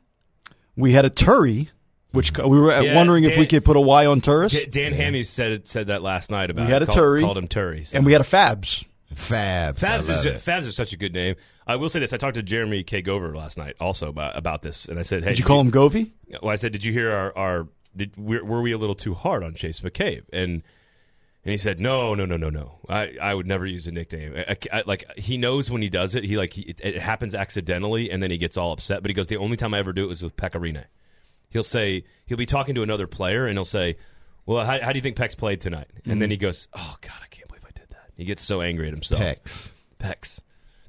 [SPEAKER 1] we had a Turry, which we were uh,
[SPEAKER 2] Yeah,
[SPEAKER 1] wondering if we could put a Y on Turris,
[SPEAKER 2] D- Dan Hammy said said that last night about
[SPEAKER 1] We had a
[SPEAKER 2] called,
[SPEAKER 1] Turry.
[SPEAKER 2] called him Turry. So.
[SPEAKER 1] and we had a Fabs.
[SPEAKER 3] Fabs.
[SPEAKER 2] Fabs is
[SPEAKER 3] it.
[SPEAKER 2] Fabs is such a good name. I will say this: I talked to Jeremy K. Gover last night also about about this, and I said, "Hey,
[SPEAKER 1] Did you call him Govey?
[SPEAKER 2] Well, I said, "Did you hear our our? Did were, were we a little too hard on Chase McCabe?" And and he said, "No, no, no, no, no. I, I would never use a nickname. I, I- like he knows when he does it. He like he, it, it happens accidentally, and then he gets all upset. But he goes, the only time I ever do it was with Pecorine. He'll say he'll be talking to another player, and he'll say, "Well, how, how do you think Peck's played tonight?" And then he mm-hmm. goes, "Oh God, I can't believe I did that." He gets so angry at himself.
[SPEAKER 3] Pecs.
[SPEAKER 2] Pecs.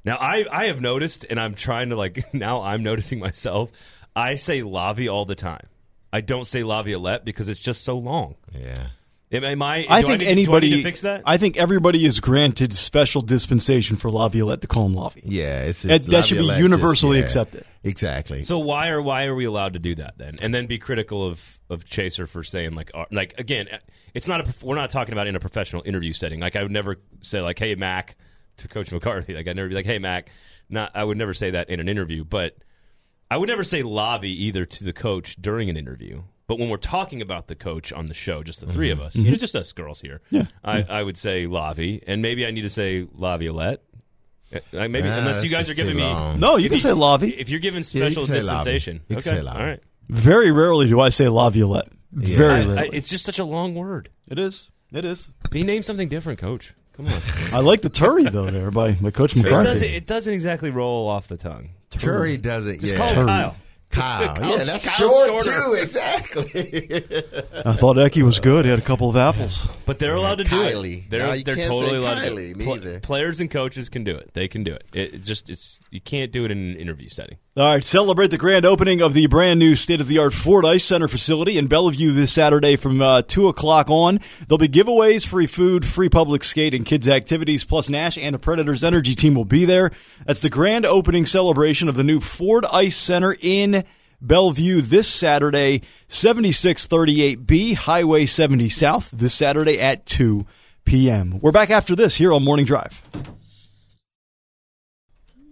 [SPEAKER 2] Now I I have noticed, and I'm trying to like (laughs) now I'm noticing myself. I say Lavi all the time. I don't say Laviolette because it's just so long.
[SPEAKER 3] Yeah.
[SPEAKER 2] Am, am I?
[SPEAKER 1] I
[SPEAKER 2] do
[SPEAKER 1] think
[SPEAKER 2] need- do I
[SPEAKER 1] anybody
[SPEAKER 2] need fix that.
[SPEAKER 1] I think everybody is granted special dispensation for Laviolette to call him Lavi.
[SPEAKER 3] Yeah, it's,
[SPEAKER 1] That-
[SPEAKER 3] it's
[SPEAKER 1] that should be
[SPEAKER 3] Laviolette,
[SPEAKER 1] universally
[SPEAKER 3] yeah.
[SPEAKER 1] accepted.
[SPEAKER 3] Exactly.
[SPEAKER 2] so why are why are we allowed to do that then, and then be critical of of Chaser for saying like uh, like again, it's not a we're not talking about in a professional interview setting. Like I would never say like Hey Mac to Coach McCarthy. Like I'd never be like Hey Mac. Not I would never say that in an interview, but I would never say Lavi either to the coach during an interview. But when we're talking about the coach on the show, just the 3 of us, you know, just us girls here,
[SPEAKER 1] Yeah.
[SPEAKER 2] I, I would say Lavi, and maybe I need to say Laviolette. Uh, Maybe
[SPEAKER 3] Ah,
[SPEAKER 2] unless you guys
[SPEAKER 3] that's
[SPEAKER 2] are giving
[SPEAKER 3] too
[SPEAKER 2] me
[SPEAKER 3] long.
[SPEAKER 1] No, you can say Lavi.
[SPEAKER 2] if you're giving
[SPEAKER 3] Yeah, you
[SPEAKER 2] special
[SPEAKER 3] can say Lavi.
[SPEAKER 2] dispensation,
[SPEAKER 3] You can
[SPEAKER 2] okay,
[SPEAKER 3] say Lavi.
[SPEAKER 2] all right.
[SPEAKER 1] Very rarely do I say Laviolette. Very
[SPEAKER 2] I- I-
[SPEAKER 1] rarely.
[SPEAKER 2] it's just such a long word.
[SPEAKER 1] it is. It is.
[SPEAKER 2] Be name something different, Coach. Come on. (laughs)
[SPEAKER 1] I like the Turry though there by, by Coach
[SPEAKER 2] it
[SPEAKER 1] McCarthy.
[SPEAKER 2] doesn't. It doesn't exactly roll off the tongue.
[SPEAKER 3] Curry doesn't.
[SPEAKER 2] Just
[SPEAKER 3] yeah.
[SPEAKER 2] call him
[SPEAKER 1] Turn.
[SPEAKER 2] Kyle.
[SPEAKER 3] Kyle. (laughs)
[SPEAKER 2] Kyle's-
[SPEAKER 3] yeah, that's
[SPEAKER 2] Kyle's
[SPEAKER 3] short
[SPEAKER 2] shorter.
[SPEAKER 3] too. (laughs) Exactly.
[SPEAKER 1] I thought Eki was good. He had a couple of apples.
[SPEAKER 2] But they're allowed to do
[SPEAKER 3] Kylie.
[SPEAKER 2] it. They're,
[SPEAKER 3] No, you
[SPEAKER 2] they're
[SPEAKER 3] can't
[SPEAKER 2] totally
[SPEAKER 3] say
[SPEAKER 2] allowed to do it. Pla-
[SPEAKER 3] neither.
[SPEAKER 2] players and coaches can do it. They can do it. it. It's just it's you can't do it in an interview setting.
[SPEAKER 1] All right, celebrate the grand opening of the brand new state of the art Ford Ice Center facility in Bellevue this Saturday from uh, 2 o'clock on. There'll be giveaways, free food, free public skate, and kids' activities. Plus, Nash and the Predators Energy team will be there. That's the grand opening celebration of the new Ford Ice Center in Bellevue this Saturday, 7638B, Highway 70 South, this Saturday at 2 p.m. We're back after this here on Morning Drive.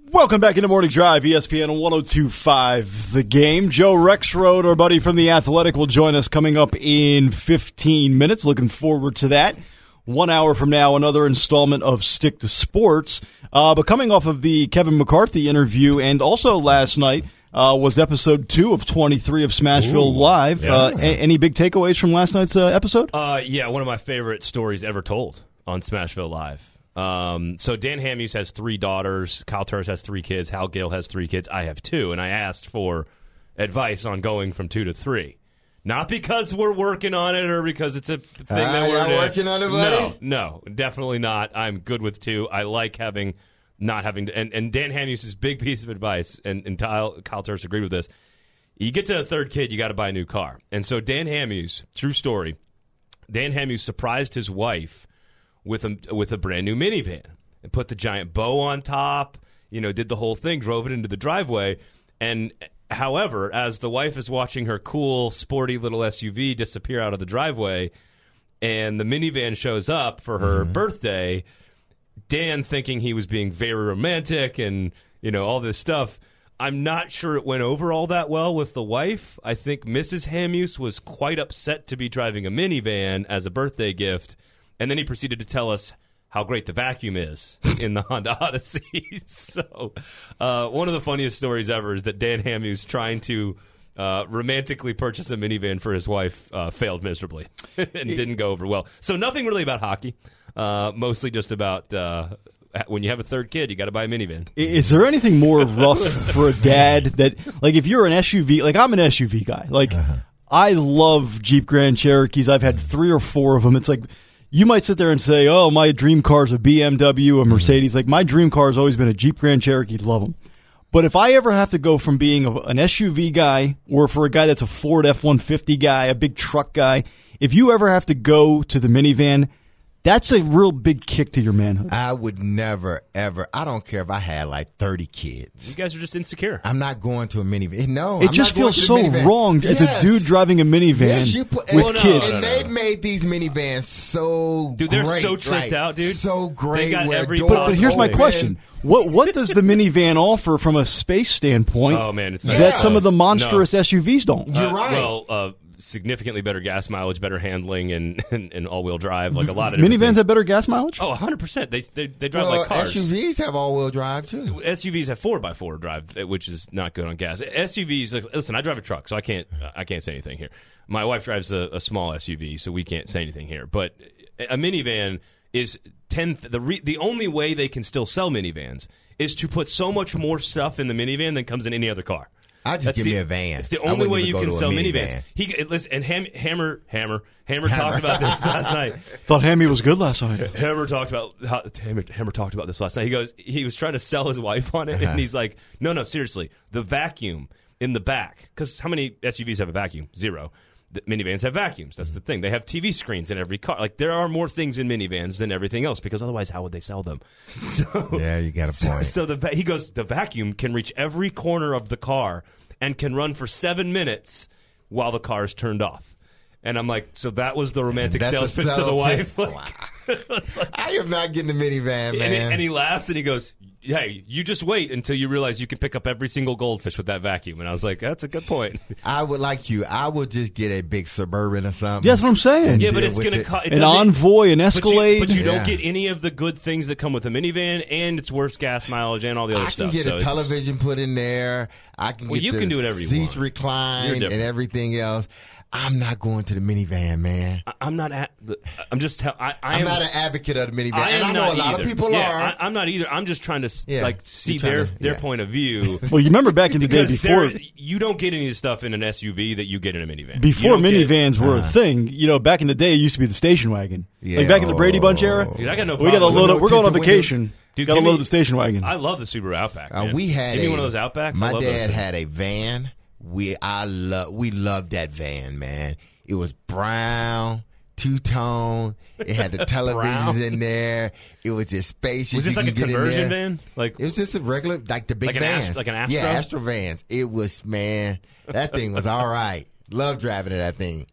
[SPEAKER 1] Welcome back into Morning Drive, ESPN 1025 The Game. Joe Rexrode, our buddy from The Athletic, will join us coming up in 15 minutes. Looking forward to that. One hour from now, another installment of Stick to Sports. Uh, but coming off of the Kevin McCarthy interview and also last night uh, was episode two of 23 of Smashville Live. Uh, a- any big takeaways from last night's uh, episode?
[SPEAKER 2] Uh, yeah, one of my favorite stories ever told on Smashville Live. Um, so Dan Hamhuis has three daughters. Kyle Turris has three kids. Hal Gill has three kids. I have two, and I asked for advice on going from two to three. Not because we're working on it or because it's a thing
[SPEAKER 3] Ah,
[SPEAKER 2] that we're
[SPEAKER 3] working on it?
[SPEAKER 2] No, no, definitely not. I'm good with two. I like having not having to. And, and Dan Hamhuis's big piece of advice, and, and Kyle, Kyle Turris agreed with this. You get to the third kid, you got to buy a new car. And so Dan Hamhuis, true story, Dan Hamhuis surprised his wife with a with a brand new minivan and put the giant bow on top. You know, did the whole thing, drove it into the driveway, and however, as the wife is watching her cool, sporty little SUV disappear out of the driveway, and the minivan shows up for her mm-hmm. birthday, Dan thinking he was being very romantic and you know all this stuff. I'm not sure it went over all that well with the wife. I think Mrs. Hamhuis was quite upset to be driving a minivan as a birthday gift, and then he proceeded to tell us how great the vacuum is (laughs) in the Honda Odyssey. (laughs) so, uh, one of the funniest stories ever is that Dan Hamhuis trying to uh, romantically purchase a minivan for his wife uh, failed miserably (laughs) and didn't go over well. So, nothing really about hockey. Uh, mostly just about uh, when you have a third kid, you got to buy a minivan.
[SPEAKER 1] Is there anything more rough for a dad that, like, if you're an SUV, like I'm an SUV guy, like I love Jeep Grand Cherokees. I've had three or four of them. It's like you might sit there and say, "Oh, my dream car is a BMW, a Mercedes." Like my dream car has always been a Jeep Grand Cherokee. Love them. But if I ever have to go from being a, an SUV guy or for a guy that's a Ford F 150 guy, a big truck guy, if you ever have to go to the minivan, that's a real big kick to your manhood.
[SPEAKER 3] I would never, ever. I don't care if I had like thirty kids.
[SPEAKER 2] You guys are just insecure.
[SPEAKER 3] I'm not going to a minivan. No,
[SPEAKER 1] It
[SPEAKER 3] I'm
[SPEAKER 1] just
[SPEAKER 3] not going
[SPEAKER 1] feels
[SPEAKER 3] to
[SPEAKER 1] so
[SPEAKER 3] minivan.
[SPEAKER 1] wrong as a dude driving a minivan
[SPEAKER 3] Yes, you put,
[SPEAKER 1] with
[SPEAKER 3] and,
[SPEAKER 1] kids.
[SPEAKER 3] and
[SPEAKER 2] no, no,
[SPEAKER 3] they've made these minivans so
[SPEAKER 2] Dude, they're
[SPEAKER 3] great,
[SPEAKER 2] so tricked
[SPEAKER 3] right?
[SPEAKER 2] out, dude.
[SPEAKER 3] So great.
[SPEAKER 2] They got
[SPEAKER 3] where
[SPEAKER 2] every
[SPEAKER 3] doors
[SPEAKER 1] But, but here's my
[SPEAKER 3] open.
[SPEAKER 1] question: what what does the (laughs) minivan offer from a space standpoint?
[SPEAKER 2] Oh, man, it's not
[SPEAKER 1] that
[SPEAKER 3] even
[SPEAKER 1] some of the
[SPEAKER 2] close.
[SPEAKER 1] monstrous SUVs don't.
[SPEAKER 3] You're
[SPEAKER 2] Uh,
[SPEAKER 3] right.
[SPEAKER 2] Well, uh, significantly better gas mileage, better handling, and (laughs) and, and all wheel drive. Like a lot of
[SPEAKER 1] Minivans
[SPEAKER 2] things.
[SPEAKER 1] have better gas mileage.
[SPEAKER 2] Oh, 100 percent. They, they they drive
[SPEAKER 3] well,
[SPEAKER 2] like cars.
[SPEAKER 3] SUVs have all-wheel drive too.
[SPEAKER 2] SUVs have four x four drive, uh, which is not good on gas. SUVs, like, listen, I drive a truck, so I can't I can't say anything here. My wife drives a, a small SUV, so we can't say anything here. But a minivan is ten. The re, the only way they can still sell minivans is to put so much more stuff in the minivan than comes in any other car.
[SPEAKER 3] I just
[SPEAKER 2] That's
[SPEAKER 3] give
[SPEAKER 2] the,
[SPEAKER 3] me a van.
[SPEAKER 2] It's the only way you can sell
[SPEAKER 3] minivan.
[SPEAKER 2] minivans. He listen and Ham, Hammer Hammer Hammer (laughs) talked about this last night.
[SPEAKER 1] Thought Hammy was good last night.
[SPEAKER 2] Hammer talked about how, Hammer, Hammer talked about this last night. He goes, he was trying to sell his wife on it, and uh-huh. he's like, "No, no, seriously, the vacuum in the back. Because how many SUVs have a vacuum? Zero. The minivans have vacuums. That's the thing. They have TV screens in every car. Like there are more things in minivans than everything else. Because otherwise, how would they sell them? (laughs) So
[SPEAKER 3] Yeah, you got a
[SPEAKER 2] so,
[SPEAKER 3] point.
[SPEAKER 2] So the va- he goes, the vacuum can reach every corner of the car and can run for seven minutes while the car is turned off. And I'm like, so that was the romantic sales pitch to the wife. (laughs) Like, (laughs) it's like-
[SPEAKER 3] I am not getting the minivan, man.
[SPEAKER 2] and, he, and he laughs and he goes, "Hey, you just wait until you realize you can pick up every single goldfish with that vacuum." And I was like, "That's a good point." (laughs)
[SPEAKER 3] I would like you. I would just get a big suburban or something.
[SPEAKER 1] That's what I'm saying.
[SPEAKER 2] yeah, but it's going to
[SPEAKER 3] it.
[SPEAKER 2] cost
[SPEAKER 1] An Envoy, an
[SPEAKER 2] But you,
[SPEAKER 1] Escalade.
[SPEAKER 2] but you
[SPEAKER 3] Yeah.
[SPEAKER 2] don't get any of the good things that come with a minivan, and it's worse gas mileage and all the other stuff.
[SPEAKER 3] I can
[SPEAKER 2] stuff.
[SPEAKER 3] get
[SPEAKER 2] So
[SPEAKER 3] a
[SPEAKER 2] it's-
[SPEAKER 3] television put in there. I can
[SPEAKER 2] Well,
[SPEAKER 3] get
[SPEAKER 2] you
[SPEAKER 3] the
[SPEAKER 2] can do whatever you
[SPEAKER 3] seats
[SPEAKER 2] want.
[SPEAKER 3] reclined
[SPEAKER 2] You're
[SPEAKER 3] and everything else. I'm not going to the minivan, man.
[SPEAKER 2] I- I'm not at. The, I'm just. Tell, I, I
[SPEAKER 3] I'm
[SPEAKER 2] am
[SPEAKER 3] not an advocate of the minivan,
[SPEAKER 2] I
[SPEAKER 3] and I know
[SPEAKER 2] not
[SPEAKER 3] a lot
[SPEAKER 2] either.
[SPEAKER 3] of people
[SPEAKER 2] yeah,
[SPEAKER 3] are.
[SPEAKER 2] I, I'm not either. I'm just trying to
[SPEAKER 3] Yeah,
[SPEAKER 2] like see their
[SPEAKER 3] to-
[SPEAKER 2] their
[SPEAKER 3] yeah.
[SPEAKER 2] point of view. (laughs)
[SPEAKER 1] well, you remember back in the day before
[SPEAKER 2] you don't get any of the stuff in an SUV that you get in a minivan.
[SPEAKER 1] Before
[SPEAKER 2] don't get-
[SPEAKER 1] minivans were a thing. You know, back in the day, it used to be the station wagon.
[SPEAKER 3] Yeah.
[SPEAKER 1] Like back in the Brady Bunch era.
[SPEAKER 2] Dude, I got no
[SPEAKER 1] we got to
[SPEAKER 2] problem
[SPEAKER 1] load up. We're going on vacation.
[SPEAKER 2] Dude,
[SPEAKER 1] got to
[SPEAKER 2] give
[SPEAKER 1] load
[SPEAKER 2] me-
[SPEAKER 1] up the station wagon.
[SPEAKER 2] I love the Subaru Outback.
[SPEAKER 3] Uh, we had
[SPEAKER 2] any
[SPEAKER 3] a,
[SPEAKER 2] one of those Outbacks.
[SPEAKER 3] My
[SPEAKER 2] I love
[SPEAKER 3] dad had a van. We I love we loved that van, man. It was brown, two tone. It had the (laughs) televisions in there. It was just spacious.
[SPEAKER 2] Was this
[SPEAKER 3] You
[SPEAKER 2] like a conversion van? Like
[SPEAKER 3] It was just a regular, like the big van.
[SPEAKER 2] Like an
[SPEAKER 3] vans,
[SPEAKER 2] Ast- like an
[SPEAKER 3] Yeah,
[SPEAKER 2] Astro?
[SPEAKER 3] Astro vans. It was man. That thing was all right. Love driving in that thing.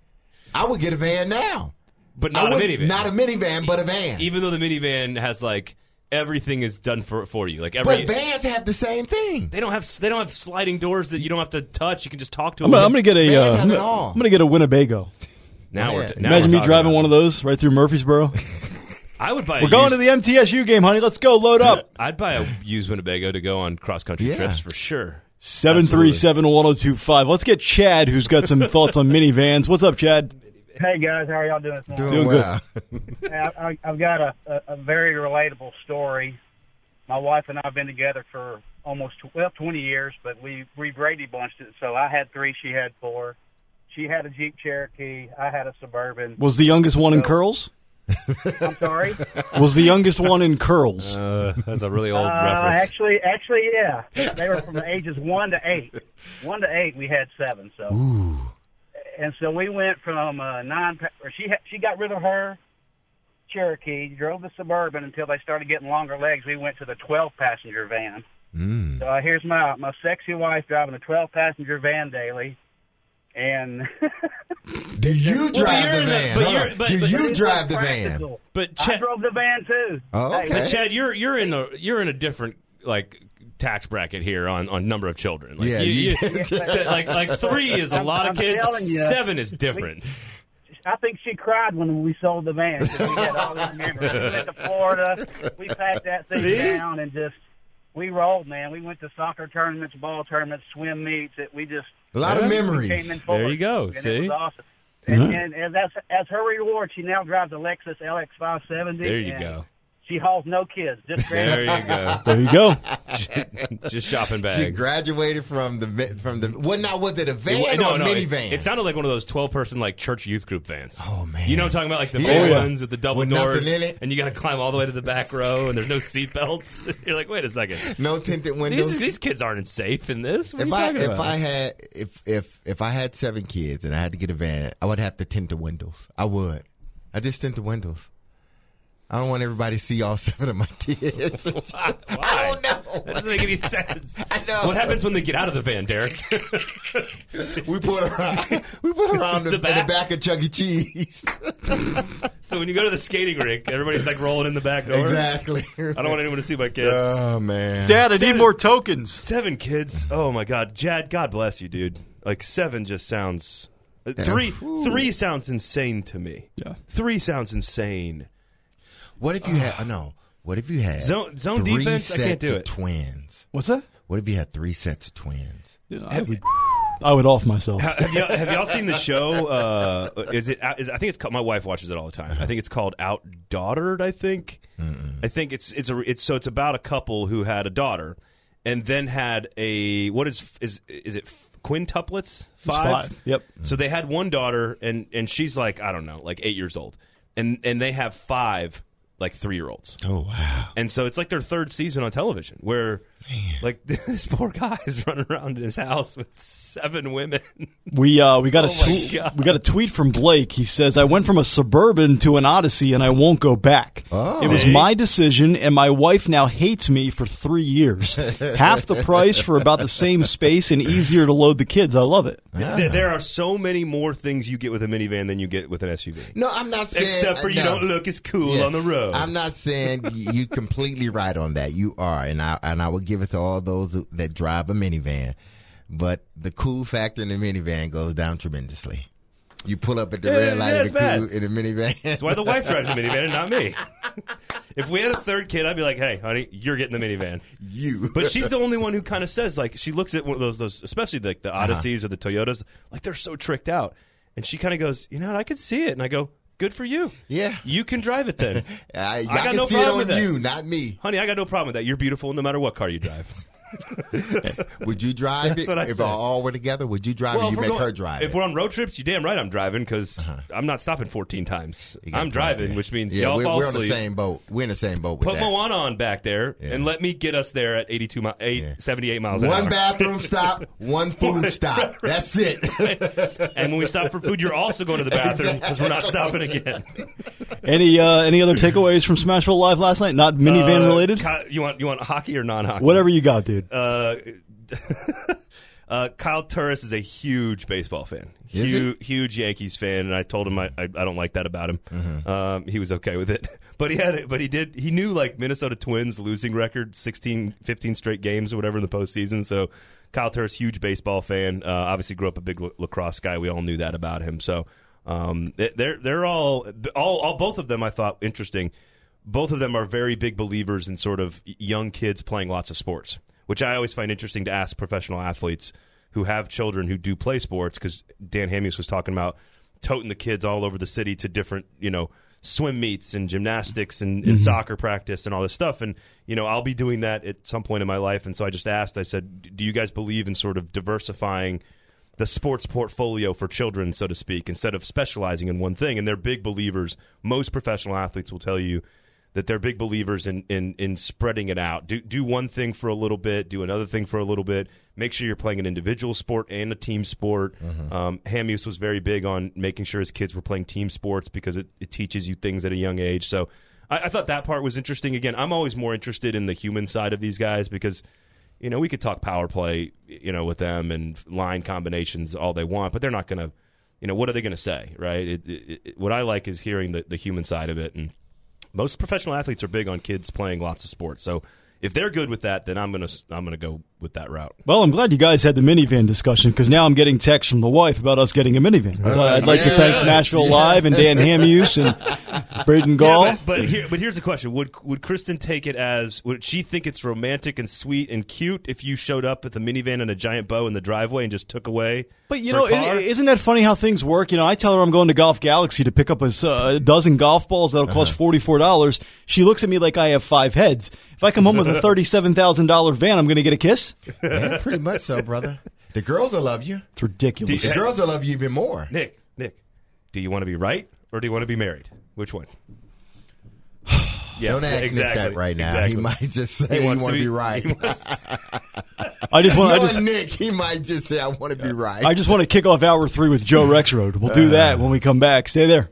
[SPEAKER 3] I would get a van now.
[SPEAKER 2] but not a
[SPEAKER 3] would-
[SPEAKER 2] minivan.
[SPEAKER 3] Not a minivan, but a van.
[SPEAKER 2] Even though the minivan has like everything is done for for you. Like every
[SPEAKER 3] but vans have the same thing.
[SPEAKER 2] they don't have they don't have sliding doors that you don't have to touch. You can just talk to
[SPEAKER 1] I'm
[SPEAKER 2] them.
[SPEAKER 1] I'm gonna get a uh, I'm, gonna. I'm gonna get a Winnebago. (laughs)
[SPEAKER 2] now we're now
[SPEAKER 1] Imagine
[SPEAKER 2] we're
[SPEAKER 1] me driving one of those right through Murfreesboro. (laughs)
[SPEAKER 2] I would buy.
[SPEAKER 1] We're
[SPEAKER 2] a
[SPEAKER 1] going to the MTSU game, honey. Let's go. Load up. (laughs)
[SPEAKER 2] I'd buy a used Winnebago to go on cross country
[SPEAKER 3] Yeah.
[SPEAKER 2] trips for sure.
[SPEAKER 1] Seven three seven one zero two five. Let's get Chad, who's got some thoughts on minivans. What's up, Chad?
[SPEAKER 4] Hey guys, how are y'all doing this morning?
[SPEAKER 3] Doing,
[SPEAKER 1] Doing
[SPEAKER 3] well.
[SPEAKER 4] Hey, I, I, I've got a, a, a very relatable story. My wife and I have been together for almost well 20 years, but we we Brady bunched it. So I had three, she had four. She had a Jeep Cherokee, I had a Suburban.
[SPEAKER 1] Was the youngest one in curls?
[SPEAKER 4] I'm sorry. (laughs)
[SPEAKER 1] Was the youngest one in curls?
[SPEAKER 2] Uh, that's a really old
[SPEAKER 4] Uh,
[SPEAKER 2] reference.
[SPEAKER 4] actually, actually, yeah, they were from the ages one to eight. One to eight, we had seven. So, and so we went from uh, nine. Or she ha- she got rid of her Cherokee, drove the Suburban until they started getting longer legs. We went to the twelve passenger van.
[SPEAKER 3] Mm.
[SPEAKER 4] So uh, here's my my sexy wife driving a twelve passenger van daily, and (laughs)
[SPEAKER 3] Do you drive
[SPEAKER 2] you're
[SPEAKER 3] the
[SPEAKER 2] in the-
[SPEAKER 3] van?
[SPEAKER 2] but
[SPEAKER 3] Hold
[SPEAKER 2] but-
[SPEAKER 3] Do
[SPEAKER 2] but-
[SPEAKER 3] you drive the
[SPEAKER 4] not
[SPEAKER 3] van?
[SPEAKER 4] practical.
[SPEAKER 2] But
[SPEAKER 4] I
[SPEAKER 2] Chad,
[SPEAKER 4] drove the van too.
[SPEAKER 3] Oh,
[SPEAKER 4] Hey,
[SPEAKER 3] okay.
[SPEAKER 2] but Chad, you're you're in a you're in a different like tax bracket here on, on number of children. Like,
[SPEAKER 3] Yeah,
[SPEAKER 2] you,
[SPEAKER 3] you-
[SPEAKER 2] you- (laughs) (laughs) like like three is a
[SPEAKER 4] I'm-
[SPEAKER 2] lot of
[SPEAKER 4] I'm
[SPEAKER 2] kids.
[SPEAKER 4] you.
[SPEAKER 2] Seven is different.
[SPEAKER 4] I think she cried when we sold the van. 'cause We had all these memories. We went to Florida. We packed that thing
[SPEAKER 2] See?
[SPEAKER 4] down and just we rolled, man. We went to soccer tournaments, ball tournaments, swim meets. It, we just
[SPEAKER 3] A lot of memories.
[SPEAKER 4] came in.
[SPEAKER 2] There you go,
[SPEAKER 4] And
[SPEAKER 2] see?
[SPEAKER 4] it was awesome. And, and, and that's as her reward. She now drives a Lexus LX 570.
[SPEAKER 2] There you
[SPEAKER 4] and
[SPEAKER 2] go.
[SPEAKER 4] She hauls no kids, just
[SPEAKER 2] There you go. (laughs)
[SPEAKER 1] There you go. (laughs)
[SPEAKER 2] Just shopping bags.
[SPEAKER 3] She graduated from the vi- from the what now was it a van
[SPEAKER 2] no,
[SPEAKER 3] or a
[SPEAKER 2] no, it,
[SPEAKER 3] minivan?
[SPEAKER 2] it sounded like one of those twelve-person like church youth group vans.
[SPEAKER 3] Oh, man.
[SPEAKER 2] You know what I'm talking about, like the
[SPEAKER 3] Yeah.
[SPEAKER 2] big
[SPEAKER 3] oh,
[SPEAKER 2] ones with the double
[SPEAKER 3] With
[SPEAKER 2] doors,
[SPEAKER 3] in it.
[SPEAKER 2] and you got to climb all the way to the back row, and there's no seat belts. (laughs) You're like, wait a second,
[SPEAKER 3] no tinted windows.
[SPEAKER 2] these, these kids aren't safe in this. What
[SPEAKER 3] if
[SPEAKER 2] are you
[SPEAKER 3] I
[SPEAKER 2] talking
[SPEAKER 3] if
[SPEAKER 2] about?
[SPEAKER 3] I had if if if I had seven kids and I had to get a van, I would have to tint the windows. I would. I just tint the windows. I don't want everybody to see all (laughs) seven of my kids. (laughs)
[SPEAKER 2] Why? (laughs)
[SPEAKER 3] I don't know.
[SPEAKER 2] That doesn't make any sense.
[SPEAKER 3] I know.
[SPEAKER 2] What happens when they get out of the van, Derek?
[SPEAKER 3] We put around we put around the,
[SPEAKER 2] The
[SPEAKER 3] in
[SPEAKER 2] back?
[SPEAKER 3] the back of Chuck E. Cheese.
[SPEAKER 2] so when you go to the skating rink, everybody's like rolling in the back door.
[SPEAKER 3] exactly.
[SPEAKER 2] I don't want anyone to see my kids.
[SPEAKER 3] Oh man.
[SPEAKER 1] Dad, I
[SPEAKER 2] Seven-
[SPEAKER 1] need more tokens.
[SPEAKER 2] Seven kids. Oh my God, Chad. God bless you, dude. Like seven just sounds. uh, Three, three sounds insane to me.
[SPEAKER 1] Yeah.
[SPEAKER 2] three sounds insane.
[SPEAKER 3] What if you had? uh, (sighs) no. What if you had
[SPEAKER 2] Zone- zone
[SPEAKER 3] three
[SPEAKER 2] defense? I
[SPEAKER 3] Sets
[SPEAKER 2] can't do
[SPEAKER 3] of
[SPEAKER 2] it.
[SPEAKER 3] Twins.
[SPEAKER 1] What's that?
[SPEAKER 3] What if you had three sets of twins?
[SPEAKER 1] I would, I would off myself.
[SPEAKER 2] Have y'all, have y'all seen the show? Uh, is it? Is, I think it's called. My wife watches it all the time. I think it's called Outdaughtered. I think. I think it's it's a it's so it's about a couple who had a daughter, and then had a what is is is it quintuplets?
[SPEAKER 1] five. Yep.
[SPEAKER 2] So they had one daughter, and and she's like I don't know, like eight years old, and and they have five like three year olds.
[SPEAKER 3] Oh wow.
[SPEAKER 2] And so it's like their third season on television where like (laughs) this poor guy is running around in his house with seven women.
[SPEAKER 1] We uh, we got a
[SPEAKER 2] Oh my
[SPEAKER 1] tweet. We got a tweet from Blake. He says, "I went from a suburban to an Odyssey, and I won't go back.
[SPEAKER 3] Oh.
[SPEAKER 1] It was my decision, and my wife now hates me for three years. (laughs) Half the price for about the same space, and easier to load the kids. I love it.
[SPEAKER 2] There, there are so many more things you get with a minivan than you get with an SUV.
[SPEAKER 3] No, I'm not saying.
[SPEAKER 2] Except for you
[SPEAKER 3] no.
[SPEAKER 2] don't look as cool
[SPEAKER 3] Yeah.
[SPEAKER 2] on the road.
[SPEAKER 3] I'm not saying y- you completely right on that. You are, and I and I will give it to all those that drive a minivan. But the cool factor in the minivan goes down tremendously. You pull up at the
[SPEAKER 2] Yeah,
[SPEAKER 3] red light
[SPEAKER 2] yeah,
[SPEAKER 3] of the cool in the minivan.
[SPEAKER 2] That's why the wife drives a minivan and not me. (laughs) if we had a third kid, I'd be like, "Hey, honey, you're getting the minivan."
[SPEAKER 3] you.
[SPEAKER 2] But she's the only one who kind of says like she looks at one of those those especially like the uh-huh. Odysseys or the Toyotas like they're so tricked out, and she kind of goes, "You know, what? I could see it," and I go, "Good for you.
[SPEAKER 3] Yeah.
[SPEAKER 2] you can drive it then." (laughs)
[SPEAKER 3] I, I,
[SPEAKER 2] got no problem with that.
[SPEAKER 3] you, not me.
[SPEAKER 2] Honey, I got no problem with that. You're beautiful no matter what car you drive. (laughs) (laughs)
[SPEAKER 3] Would you drive
[SPEAKER 2] That's
[SPEAKER 3] it
[SPEAKER 2] what I
[SPEAKER 3] if
[SPEAKER 2] said.
[SPEAKER 3] all were together? Would you drive it?
[SPEAKER 2] if
[SPEAKER 3] You
[SPEAKER 2] we're
[SPEAKER 3] make
[SPEAKER 2] going-
[SPEAKER 3] her drive
[SPEAKER 2] If
[SPEAKER 3] it.
[SPEAKER 2] we're on road trips, you damn right I'm driving because I'm not stopping 14 times. I'm driving,
[SPEAKER 3] there.
[SPEAKER 2] which means
[SPEAKER 3] yeah,
[SPEAKER 2] y'all
[SPEAKER 3] we're,
[SPEAKER 2] fall
[SPEAKER 3] we're on the same boat. We're in the same boat with
[SPEAKER 2] Put
[SPEAKER 3] that.
[SPEAKER 2] Moana on back there
[SPEAKER 3] Yeah.
[SPEAKER 2] and let me get us there at 82 mi- eight,
[SPEAKER 3] Yeah.
[SPEAKER 2] 78 miles an
[SPEAKER 3] One
[SPEAKER 2] hour.
[SPEAKER 3] bathroom stop, (laughs) one food stop. That's it. (laughs)
[SPEAKER 2] and when we stop for food, you're also going to the bathroom because we're not stopping again.
[SPEAKER 1] Any uh, any other takeaways from Smashville Live last night? Not minivan
[SPEAKER 2] Uh,
[SPEAKER 1] related.
[SPEAKER 2] Ky- you want you want hockey or non-hockey?
[SPEAKER 1] Whatever you got, dude.
[SPEAKER 2] Uh, (laughs) uh, Kyle Turris is a huge baseball fan.
[SPEAKER 3] Is
[SPEAKER 2] huge, huge Yankees fan, and I told him I, I, I don't like that about him.
[SPEAKER 3] Mm-hmm.
[SPEAKER 2] Um, he was okay with it, (laughs) but he had it. But he did. He knew like Minnesota Twins losing record 16, 15 straight games or whatever in the postseason. So Kyle Turris, huge baseball fan. Uh, obviously grew up a big la- lacrosse guy. We all knew that about him. So um, they- they're they're all all all both of them. I thought interesting. Both of them are very big believers in sort of young kids playing lots of sports, which I always find interesting to ask professional athletes who have children who do play sports. Because Dan Hamhuis was talking about toting the kids all over the city to different, you know, swim meets and gymnastics and, and mm-hmm. soccer practice and all this stuff. And you know, I'll be doing that at some point in my life. And so I just asked. I said, "Do you guys believe in sort of diversifying?" the sports portfolio for children, so to speak, instead of specializing in one thing. And they're big believers. Most professional athletes will tell you that they're big believers in in, in spreading it out. Do do one thing for a little bit, do another thing for a little bit. Make sure you're playing an individual sport and a team sport. Um, Hamhuis was very big on making sure his kids were playing team sports because it, it teaches you things at a young age. So I, I thought that part was interesting. Again, I'm always more interested in the human side of these guys because you know, we could talk power play, you know, with them and line combinations all they want, but they're not going to, you know, what are they going to say, right? It, it, it, what I like is hearing the, the human side of it. And most professional athletes are big on kids playing lots of sports. So if they're good with that, then I'm to I'm to go with that route.
[SPEAKER 1] Well, I'm glad you guys had the minivan discussion because now I'm getting texts from the wife about us getting a minivan. So I'd like to thank Nashville
[SPEAKER 3] yes.
[SPEAKER 1] Live and Dan Hamhuis and (laughs) Braden Gall.
[SPEAKER 2] Yeah, but, but here, but here's the question: Would would Kristen take it as? Would she think it's romantic and sweet and cute if you showed up with a minivan and a giant bow in the driveway and just took away?
[SPEAKER 1] But you
[SPEAKER 2] her
[SPEAKER 1] know,
[SPEAKER 2] car?
[SPEAKER 1] isn't that funny how things work? You know, I tell her I'm going to Golf Galaxy to pick up a, s- a dozen golf balls that'll
[SPEAKER 3] Uh-huh.
[SPEAKER 1] cost forty four dollars. She looks at me like I have five heads. If I come home with a (laughs) thirty seven thousand dollar van, I'm going to get a kiss.
[SPEAKER 3] Yeah, pretty much so, brother. The girls will love you.
[SPEAKER 1] It's ridiculous.
[SPEAKER 3] The girls will love you even more.
[SPEAKER 2] Nick, Nick, do you want to be right or do you want to be married? Which one? (sighs) Yeah,
[SPEAKER 3] Don't ask
[SPEAKER 2] exactly,
[SPEAKER 3] Nick that right now.
[SPEAKER 2] exactly.
[SPEAKER 3] He might just say he,
[SPEAKER 2] wants
[SPEAKER 3] want
[SPEAKER 2] to
[SPEAKER 3] to be,
[SPEAKER 2] be-
[SPEAKER 3] right.
[SPEAKER 2] wants- (laughs)
[SPEAKER 1] I just want. I
[SPEAKER 3] Knowing
[SPEAKER 1] just.
[SPEAKER 3] Nick, he might just say, "I want to be right."
[SPEAKER 1] I just want to kick off hour three with Joe Rexrode. We'll do uh, that when we come back. Stay there.